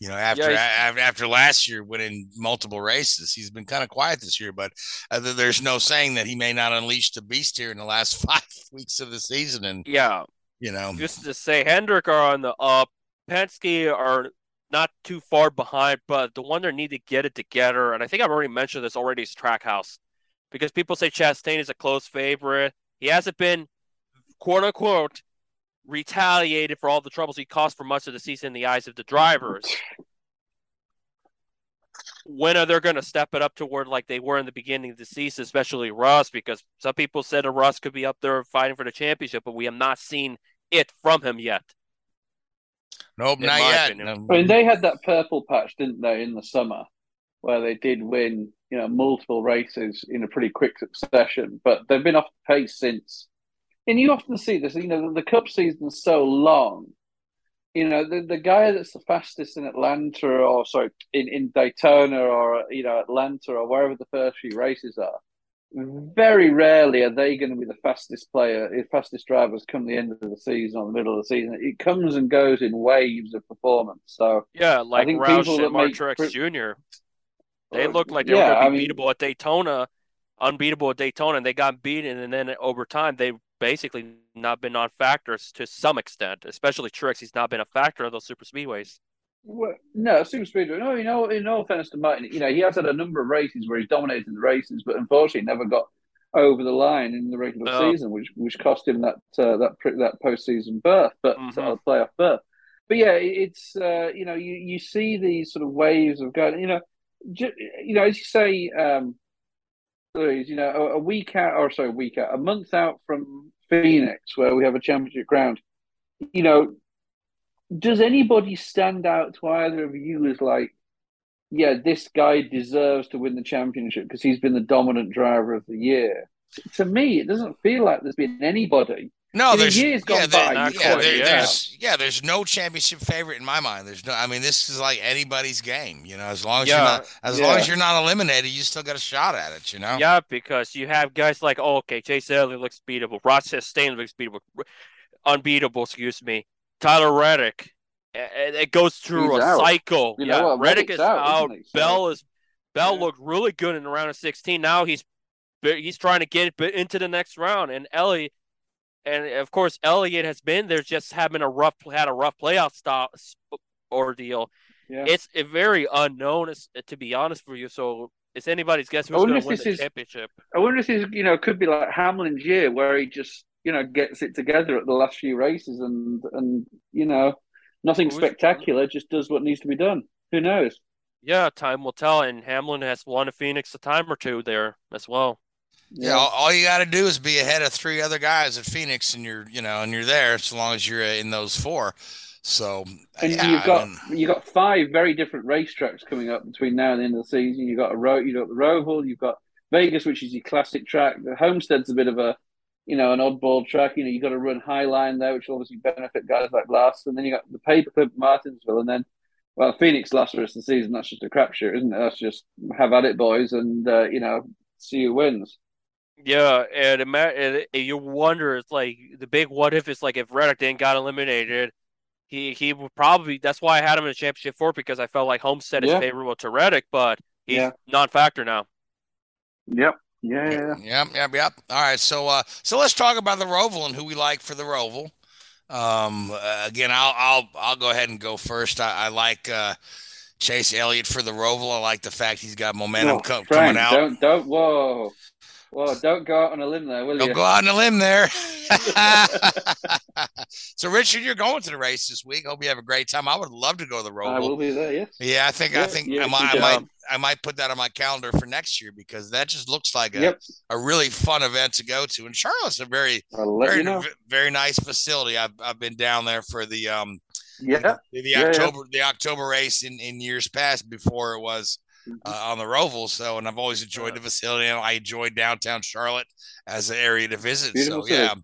B: You know, after yeah, after last year winning multiple races, he's been kind of quiet this year. But uh, there's no saying that he may not unleash the beast here in the last five weeks of the season. And
D: yeah,
B: you know,
D: just to say, Hendrick are on the up. Penske are not too far behind, but the one that need to get it together, and I think I've already mentioned this already, is Trackhouse, because people say Chastain is a close favorite. He hasn't been, quote unquote, retaliated for all the troubles he caused for much of the season in the eyes of the drivers. when are they going to step it up toward like they were in the beginning of the season, especially Russ? Because some people said a Russ could be up there fighting for the championship, but we have not seen it from him yet.
B: Nope, not yet.
C: I mean, they had that purple patch, didn't they, in the summer, where they did win, you know, multiple races in a pretty quick succession. But they've been off the pace since and you often see this. You know, the, Cup season's so long. You know, the, the guy that's the fastest in Atlanta, or sorry, in, in Daytona, or you know, Atlanta, or wherever the first few races are. Very rarely are they going to be the fastest player, the fastest drivers come the end of the season or the middle of the season. It comes and goes in waves of performance. So
D: yeah, like I think Roush and Mark Truex Jr. They looked like they yeah, were going to be I mean, beatable at Daytona, unbeatable at Daytona, and they got beaten. And then over time, they basically not been on factors to some extent, especially Truex. He's not been a factor of those super speedways.
C: Well, no, super speedway. No, you know, in all fairness to Martin, you know, he has had a number of races where he's dominated the races, but unfortunately never got over the line in the regular
D: No.
C: season, which which cost him that uh, that that postseason berth, but
D: Mhm.
C: uh, playoff berth. But yeah, it's uh, you know you you see these sort of waves of going, you know, you know as you say, um, Louise, you know, a, a week out or sorry, a week out, a month out from Phoenix, where we have a championship ground, you know, does anybody stand out to either of you as like, yeah, this guy deserves to win the championship because he's been the dominant driver of the year? To me, it doesn't feel like there's been anybody.
B: No,
C: I mean,
B: there's
C: years gone
B: yeah, there-
C: by,
D: not
B: yeah,
D: quite,
B: there-
D: yeah.
B: there's yeah, there's no championship favorite in my mind. There's no, I mean, this is like anybody's game. You know, as long as
D: Yeah,
B: you're not, as long as you're not eliminated, you still got a shot at it. You know.
D: Yeah, because you have guys like, oh, okay, Chase Elliott looks beatable. Ross Chastain looks beatable. Unbeatable, excuse me. Tyler Reddick. And it goes through
C: He's
D: a
C: out.
D: cycle.
C: You
D: yeah,
C: know what?
D: Reddick is
C: out,
D: out.
C: isn't he? So-
D: Bell is Bell
C: Yeah.
D: looked really good in the round of 16. Now he's he's trying to get into the next round. And Elliott, and of course Elliott has been there, just having a rough had a rough playoff stop ordeal.
C: Yeah.
D: It's a very unknown, to be honest for you. So it's anybody's guess who's going to win the
C: is-
D: championship.
C: I wonder if this, you know, could be like Hamlin's year where he just, you know, gets it together at the last few races and and you know, nothing spectacular, just does what needs to be done. Who knows?
D: Yeah, time will tell. And Hamlin has won a Phoenix a time or two there as well.
B: Yeah, all, all you got to do is be ahead of three other guys at Phoenix, and you're, you know, and you're there as long as you're in those four. So,
C: And
B: yeah,
C: you've got you've got five very different racetracks coming up between now and the end of the season. You've got a road, you've got the Roval, you've got Vegas, which is your classic track. The Homestead's a bit of a you know an oddball track. You know you've got to run Highline there, which will obviously benefit guys like Last. And then you got the Paperclip Martinsville, and then well Phoenix last rest of the season. That's just a crapshoot, isn't it? That's just have at it, boys, and uh, you know see who wins.
D: Yeah, and, ima- and you wonder, it's like the big what if is like if Reddick didn't got eliminated, he he would probably. That's why I had him in the championship four because I felt like Homestead
C: Yeah.
D: is favorable to Reddick, but he's
C: Yeah.
D: non-factor now.
C: Yep. Yeah. yeah.
B: Yep, yep, yep. All right, so uh, so let's talk about the Roval and who we like for the Roval. Um, uh, again, I'll I'll I'll go ahead and go first. I, I like uh, Chase Elliott for the Roval. I like the fact he's got momentum
C: Oh,
B: co-
C: Frank,
B: coming out.
C: Don't don't whoa. Whoa, don't go out on a limb there, will
B: Don't
C: you?
B: go out on a limb there. so, Richard, you're going to the race this week. Hope you have a great time. I would love to go to the Roval.
C: I will be there, yes.
B: Yeah, I think I think
C: yeah,
B: I, might, I might. I might put that on my calendar for next year because that just looks like a,
C: Yep.
B: a really fun event to go to. And Charlotte's a very very
C: you know.
B: very nice facility. I've I've been down there for the um
C: Yeah.
B: the, the
C: Yeah, yeah.
B: October the October race in, in years past before it was. Uh, on the Roval. So and I've always enjoyed the facility and I enjoyed downtown Charlotte as an area to visit.
C: Beautiful
B: so
C: city.
B: yeah.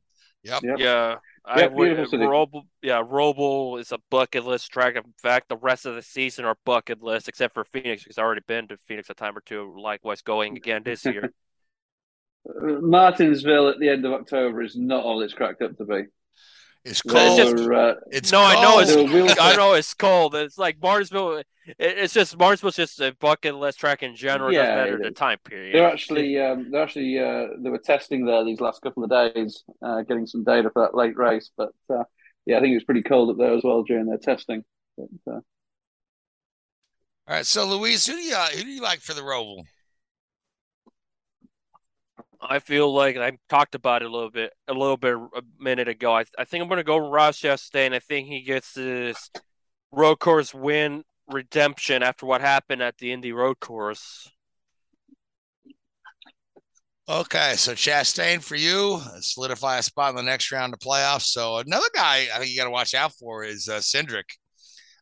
B: Yep.
C: Yep.
D: Yeah, I would.
C: beautiful.
D: Roval, yeah, Roval is a bucket list track. In fact, the rest of the season are bucket list, except for Phoenix, because I've already been to Phoenix a time or two. Likewise, going again this year.
C: Uh, Martinsville at the end of October is not all it's cracked up to be.
B: It's
D: Well, it's
B: cold.
D: just-
C: uh,
B: It's
D: no, I know it's.
C: cold.
D: I know it's cold. It's like Martinsville. It's just Martinsville's just a bucket list track in general. It
C: Yeah,
D: doesn't matter
C: it
D: the time period.
C: they're actually um, they're actually uh, they were testing there these last couple of days, uh, getting some data for that late race. But uh, yeah, I think it was pretty cold up there as well during their testing. But, uh,
B: All right. So Louise, who do you uh, who do you like for the Roval?
D: I feel like I talked about it a little bit, a little bit a minute ago. I, I think I'm going to go with Ross Chastain. I think he gets this road course win redemption after what happened at the Indy road course.
B: Okay, so Chastain for you, solidify a spot in the next round of playoffs. So another guy I think you got to watch out for is uh, Cindric.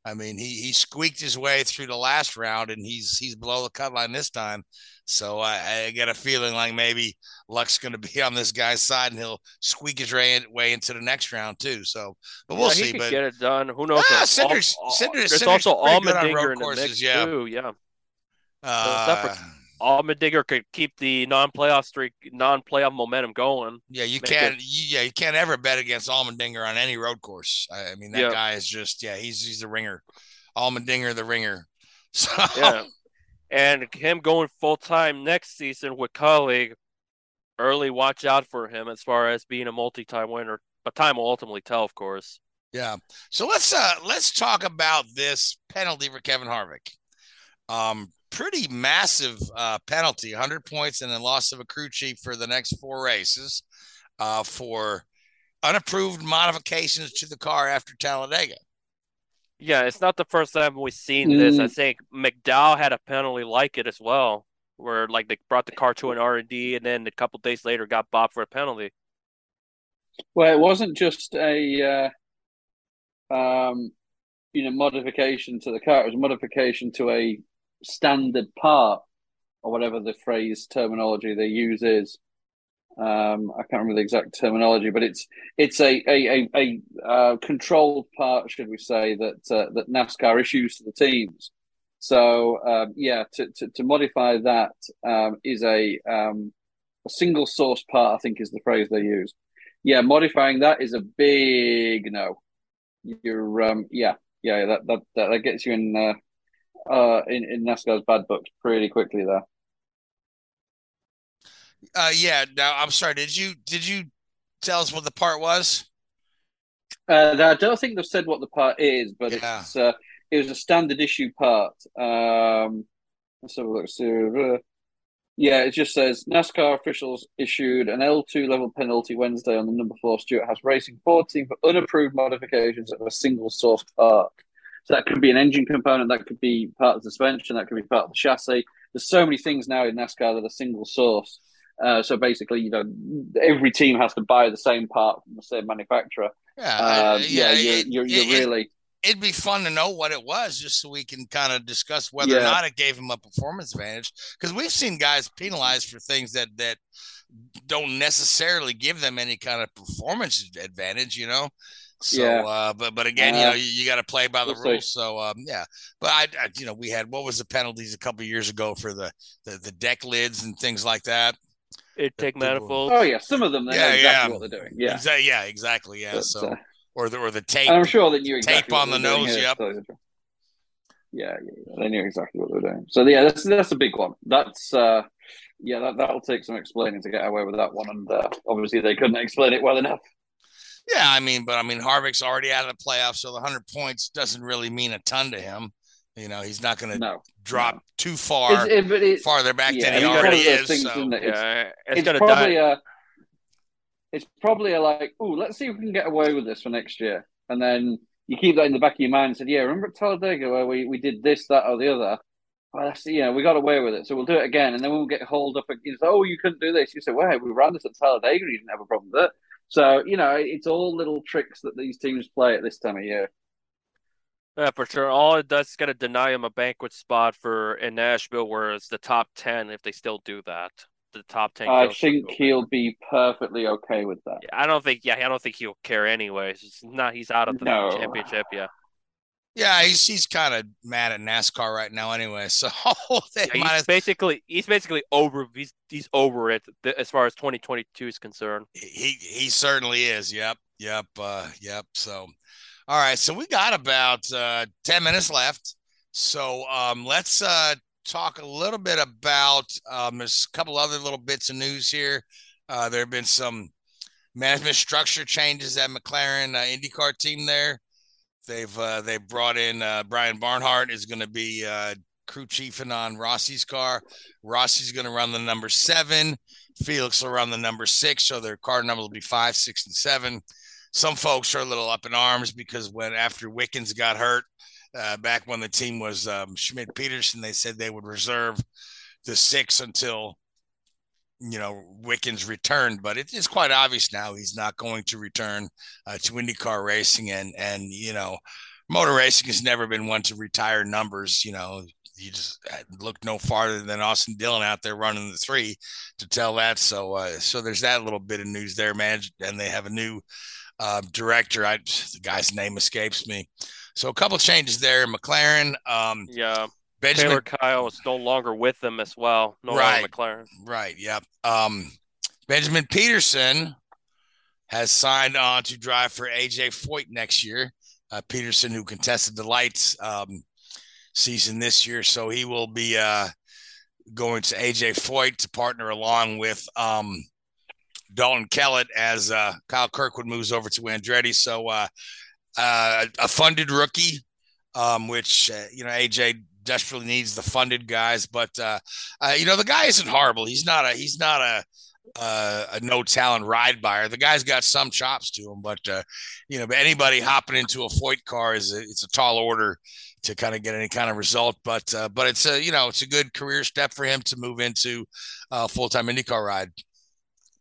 B: I mean, he he squeaked his way through the last round, and he's he's below the cut line this time. So I, I get a feeling like maybe luck's going to be on this guy's side, and he'll squeak his way, way into the next round too. So, but we'll
D: Yeah,
B: see.
D: He
B: But
D: get it done. Who knows?
B: Ah,
D: There's al-
B: Cindric's-
D: al-
B: Cindric- Cindric's
D: also
B: pretty good on
D: Allmendinger
B: road
D: in the mix
B: yeah.
D: too. Yeah,
B: uh,
D: Allmendinger could keep the non-playoff streak, non-playoff momentum going.
B: yeah, you can't.
D: it-
B: You, yeah, you can't ever bet against Allmendinger on any road course. I, I mean, that
D: Yeah.
B: guy is just yeah, he's he's the ringer. Allmendinger, the ringer. So
D: Yeah. and him going full time next season with Kaulig, early watch out for him as far as being a multi time winner. But time will ultimately tell, of course.
B: Yeah. So let's uh let's talk about this penalty for Kevin Harvick. Um, pretty massive uh, penalty, 100 points, and then loss of a crew chief for the next four races uh, for unapproved modifications to the car after Talladega.
D: Yeah, it's not the first time we've seen this. I
C: Mm.
D: think McDowell had a penalty like it as well, where like they brought the car to an R and D, and then a couple days later got bobbed for a penalty.
C: Well, it wasn't just a uh, um, you know modification to the car; it was a modification to a standard part, or whatever the phrase terminology they use is. Um, I can't remember the exact terminology, but it's it's a a a, a uh, controlled part, should we say, that uh, that NASCAR issues to the teams. So um, yeah, to, to to modify that um, is a um, a single source part. I think is the phrase they use. Yeah, modifying that is a big no. You're um yeah yeah that that that, that gets you in uh uh in, in NASCAR's bad books pretty quickly there.
B: Uh, yeah. Now I'm sorry. Did you did you tell us what the part was?
C: Uh, I don't think they've said what the part is, but
B: Yeah.
C: it's uh, it was a standard issue part. Um, let's have a look. So, uh, yeah, it just says NASCAR officials issued an L2 level penalty Wednesday on the number four Stewart-Haas Racing 14 for unapproved modifications of a single source part. So that could be an engine component, that could be part of the suspension, that could be part of the chassis. There's so many things now in NASCAR that are single source. Uh, so basically, you know, every team has to buy the same part from the same manufacturer.
B: Yeah.
C: Um, yeah, you're,
B: it-
C: you're, you're
B: it-
C: really
B: it'd be fun to know what it was just so we can kind of discuss whether or not it gave him a performance advantage because we've seen guys penalized for things that that don't necessarily give them any kind of performance advantage you know so
C: Yeah.
B: uh but but again you
C: Uh,
B: know you, you got to play by the
C: we'll see.
B: rules so um yeah but I, I you know we had what was the penalties a couple years ago for the, the the deck lids and things like that
D: Intake
B: the-
D: manifolds.
C: Oh yeah, some of them they
B: Yeah,
C: know exactly
B: yeah.
C: what they're doing. Yeah,
B: Exa- yeah exactly yeah
C: But,
B: so
C: uh,
B: or the or the tape
C: I'm sure they knew
B: tape
C: exactly what
B: on the
C: they were doing
B: nose, yep.
C: so- Yeah, yeah, yeah, they knew exactly what they were doing. So yeah, that's that's a big one. That's uh, yeah, that that'll take some explaining to get away with that one, and uh, obviously they couldn't explain it well enough.
B: Yeah, I mean, but I mean, Harvick's already out of the playoffs, so the hundred points doesn't really mean a ton to him. You know, he's not going to
C: No,
B: drop
C: no.
B: too far
C: It's, it, it,
B: farther back
C: yeah,
B: than he
C: it's one of
B: already is.
C: things,
B: So
C: isn't it? It's,
D: yeah, it's,
C: it's probably
D: die.
C: a it's probably a like, oh, let's see if we can get away with this for next year, and then you keep that in the back of your mind and said, yeah, remember at Talladega where we, we did this, that, or the other. Well, that's, you know, we got away with it, so we'll do it again, and then we'll get hauled up. again. Oh, you couldn't do this. You say, well, we ran this at Talladega, and you didn't have a problem with it. So you know, it's all little tricks that these teams play at this time of year.
D: Yeah, for sure. All it does is gonna deny him a banquet spot for in Nashville, where it's the top ten if they still do that. The top ten.
C: I think he'll be perfectly okay with that.
D: I don't think. Yeah, I don't think he'll care anyways. It's not. He's out of the
C: No.
D: championship. Yeah.
B: Yeah, he's he's kind of mad at NASCAR right now, anyway. So they
D: Yeah, he's
B: as,
D: basically he's basically over. He's he's over it as far as 2022 is concerned.
B: he he certainly is. Yep, yep, uh, yep. So, all right, so we got about uh, ten minutes left. So um, let's uh, talk a little bit about. Um, there's a couple other little bits of news here. Uh, there have been some management structure changes at McLaren uh, IndyCar team there. They've uh, they brought in uh, Brian Barnhart is going to be uh, crew chiefing on Rossi's car. Rossi's going to run the number seven. Felix will run the number six, so their car number will be five, six, and seven. Some folks are a little up in arms because when after Wickens got hurt, uh, back when the team was um, Schmidt Peterson, they said they would reserve the six until you know Wickens returned. But it is quite obvious now he's not going to return uh, to IndyCar racing, and and you know, motor racing has never been one to retire numbers. You know, you just uh, look no farther than Austin Dillon out there running the three to tell that. So uh, so there's that little bit of news there, man. And they have a new uh, director. I the guy's name escapes me. So a couple changes there. McLaren, um,
D: Yeah.
B: Benjamin
D: Taylor Kyle is no longer with them as well. No
B: Right.
D: McLaren.
B: Right. Yep. Um, Benjamin Pedersen has signed on to drive for AJ Foyt next year. Uh, Pedersen, who contested the lights um, season this year, so he will be uh, going to AJ Foyt to partner along with um, Dalton Kellett as uh, Kyle Kirkwood moves over to Andretti. So uh, uh, a funded rookie, um, which uh, you know AJ desperately needs the funded guys. But uh, uh, you know the guy isn't horrible. He's not a he's not a uh, a no talent ride buyer. The guy's got some chops to him, but uh, you know, anybody hopping into a Foyt car is a, it's a tall order to kind of get any kind of result. But uh, but it's a you know it's a good career step for him to move into a full time IndyCar ride.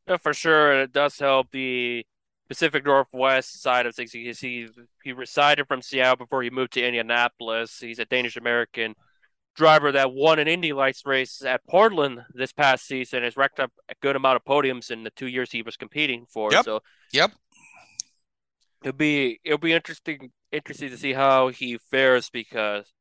D: Yeah, for sure, it does help the Pacific Northwest side of things. He he, he resided from Seattle before he moved to Indianapolis. He's a Danish American driver that won an Indy Lights race at Portland this past season. Has racked up a good amount of podiums in the two years he was competing for.
B: Yep.
D: So
B: Yep.
D: it'll be it'll be interesting interesting to see how he fares because,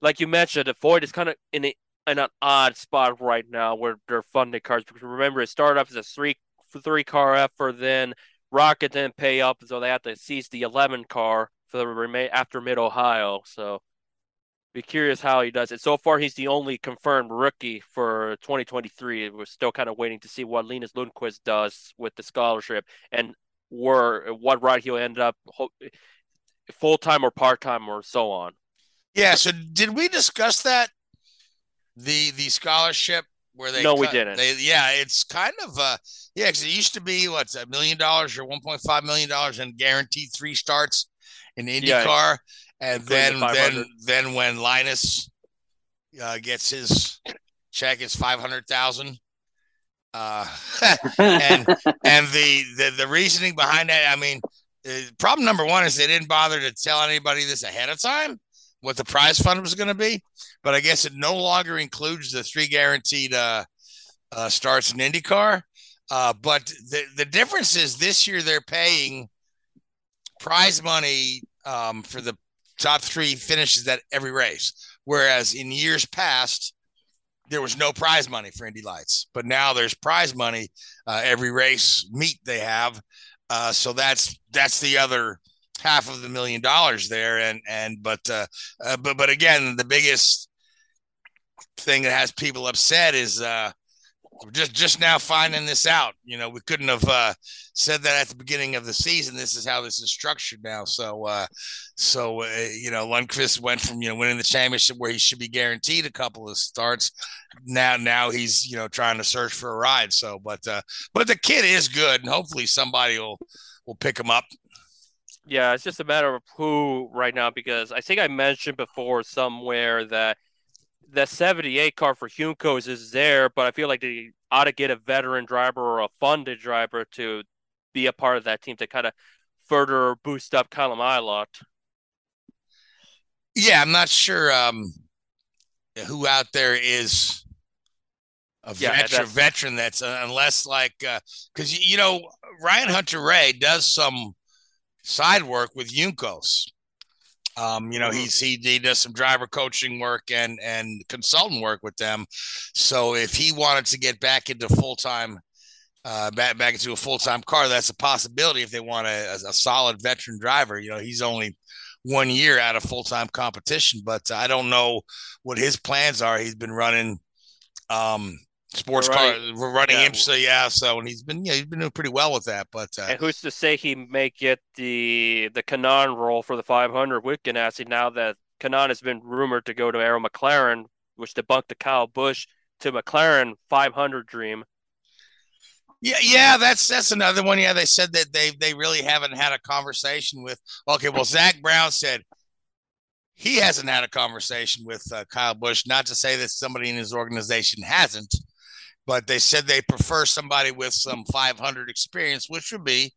D: like you mentioned, the Ford is kind of in a, in an odd spot right now where they're funding cars. Because remember, it started off as a three three car effort, then ROKiT didn't pay up, so they had to seize the eleven car for the remain after Mid Ohio. So be curious how he does it. So far, he's the only confirmed rookie for 2023. We're still kind of waiting to see what Linus Lundqvist does with the scholarship and where what ride he'll end up full time or part time or so on.
B: Yeah. So did we discuss that the the scholarship where they?
D: No, we didn't.
B: They, yeah, it's kind of uh yeah, because it used to be what's a million dollars or one point five million dollars and guaranteed three starts in
D: Yeah.
B: IndyCar, and then then then when Linus uh, gets his check, it's five hundred thousand. Uh, and and the, the the reasoning behind that, I mean, uh, problem number one is they didn't bother to tell anybody this ahead of time what the prize fund was going to be, but I guess it no longer includes the three guaranteed uh, uh, starts in IndyCar. Uh, but the the difference is this year they're paying prize money um, for the top three finishes at every race, whereas in years past there was no prize money for Indy Lights, but now there's prize money uh, every race meet they have. Uh, so that's that's the other half of the million dollars there, and and but uh, uh, but but again, the biggest thing that has people upset is uh, we're just just now finding this out. You know, we couldn't have uh, said that at the beginning of the season. This is how this is structured now. So, uh, so uh, you know, Lundqvist went from you know winning the championship where he should be guaranteed a couple of starts. Now, now he's you know trying to search for a ride. So, but uh, but the kid is good, and hopefully somebody will will pick him up.
D: Yeah, it's just a matter of who right now because I think I mentioned before somewhere that the 78 car for Juncos is there, but I feel like they ought to get a veteran driver or a funded driver to be a part of that team to kind of further boost up Callum Ilott.
B: Yeah, I'm not sure um, who out there is a
D: Yeah,
B: veteran,
D: that's-
B: veteran that's uh, unless like because you know Ryan Hunter-Reay does some side work with Juncos. Um, you know,
D: Mhm.
B: he's he, he does some driver coaching work and and consultant work with them. So if he wanted to get back into full time, uh, back back into a full time car, that's a possibility. If they want a, a solid veteran driver, you know, he's only one year out of full time competition, but I don't know what his plans are. He's been running um sports
D: Right.
B: car, running
D: Yeah.
B: So and he's been yeah, he's been doing pretty well with that. But uh,
D: And who's to say he may get the the Kanaan role for the 500 with Ganassi now that Kanaan has been rumored to go to Arrow McLaren, which debunked the Kyle Busch to McLaren 500 dream.
B: Yeah, yeah, that's that's another one. Yeah, they said that they they really haven't had a conversation with. Okay, well, Zak Brown said he hasn't had a conversation with uh, Kyle Busch. Not to say that somebody in his organization hasn't, but they said they prefer somebody with some 500 experience, which would be,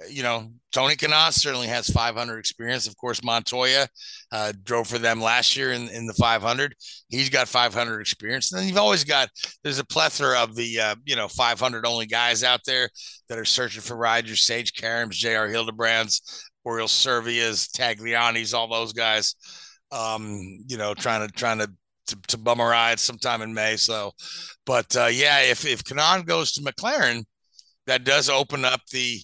B: uh, you know, Tony Kanaan certainly has 500 experience. Of course, Montoya uh, drove for them last year in, in the 500. He's got 500 experience. And then you've always got there's a plethora of the uh, you know 500 only guys out there that are searching for. Your Sage Karams, J.R. Hildebrands, Oriol Servias, Tagliani's, all those guys. Um, you know, trying to trying to to, to bum a ride sometime in May. So, but uh, yeah, if if Kanaan goes to McLaren, that does open up the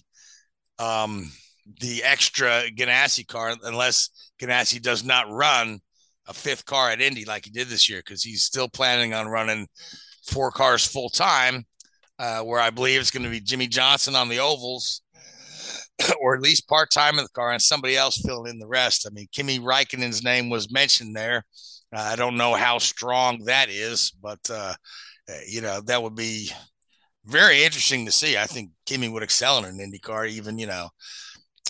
B: um the extra Ganassi car, unless Ganassi does not run a fifth car at Indy like he did this year, because he's still planning on running four cars full time. Uh, where I believe it's going to be Jimmie Johnson on the ovals, or at least part time in the car, and somebody else filling in the rest. I mean, Kimi Raikkonen's name was mentioned there. Uh, I don't know how strong that is, but uh, you know that would be very interesting to see. I think Kimi would excel in an IndyCar, even you know,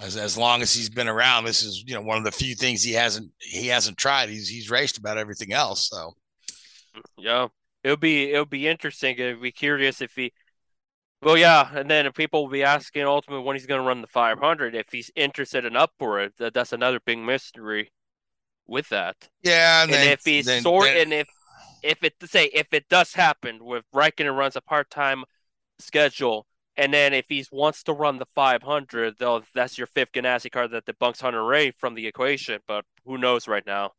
B: as as long as he's been around. This is you know one of the few things he hasn't he hasn't tried. He's he's raced about everything else. So
D: yeah, it'll be it'll be interesting. It'll be curious if he. Well, yeah, and then people will be asking ultimately when he's going to run the 500 if he's interested in up for it. That, that's another big mystery with that.
B: Yeah,
D: and,
B: and then,
D: if he's
B: then,
D: sort
B: then,
D: and if if it say if it does happen with Raikkonen runs a part time schedule, and then if he wants to run the 500, though, that's your fifth Ganassi car that debunks Hunter-Reay from the equation. But who knows right now?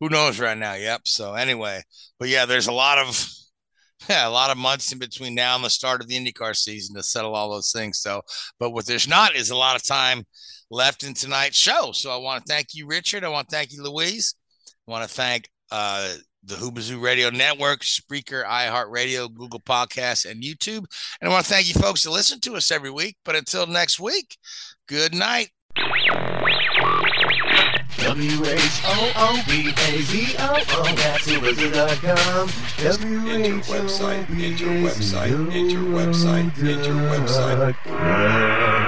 B: Who knows right now? Yep. So anyway, but yeah, there's a lot of yeah, a lot of months in between now and the start of the IndyCar season to settle all those things. So, but what there's not is a lot of time left in tonight's show. So I want to thank you, Richard. I want to thank you, Louise. I want to thank uh, the Whoobazoo Radio Network, Spreaker, iHeartRadio, Google Podcasts, and YouTube. And I want to thank you folks that listen to us every week. But until next week, good night.
F: W-H-O-O-B-A-Z-O-O That's
G: Whoobazoo.com Enter website, enter website,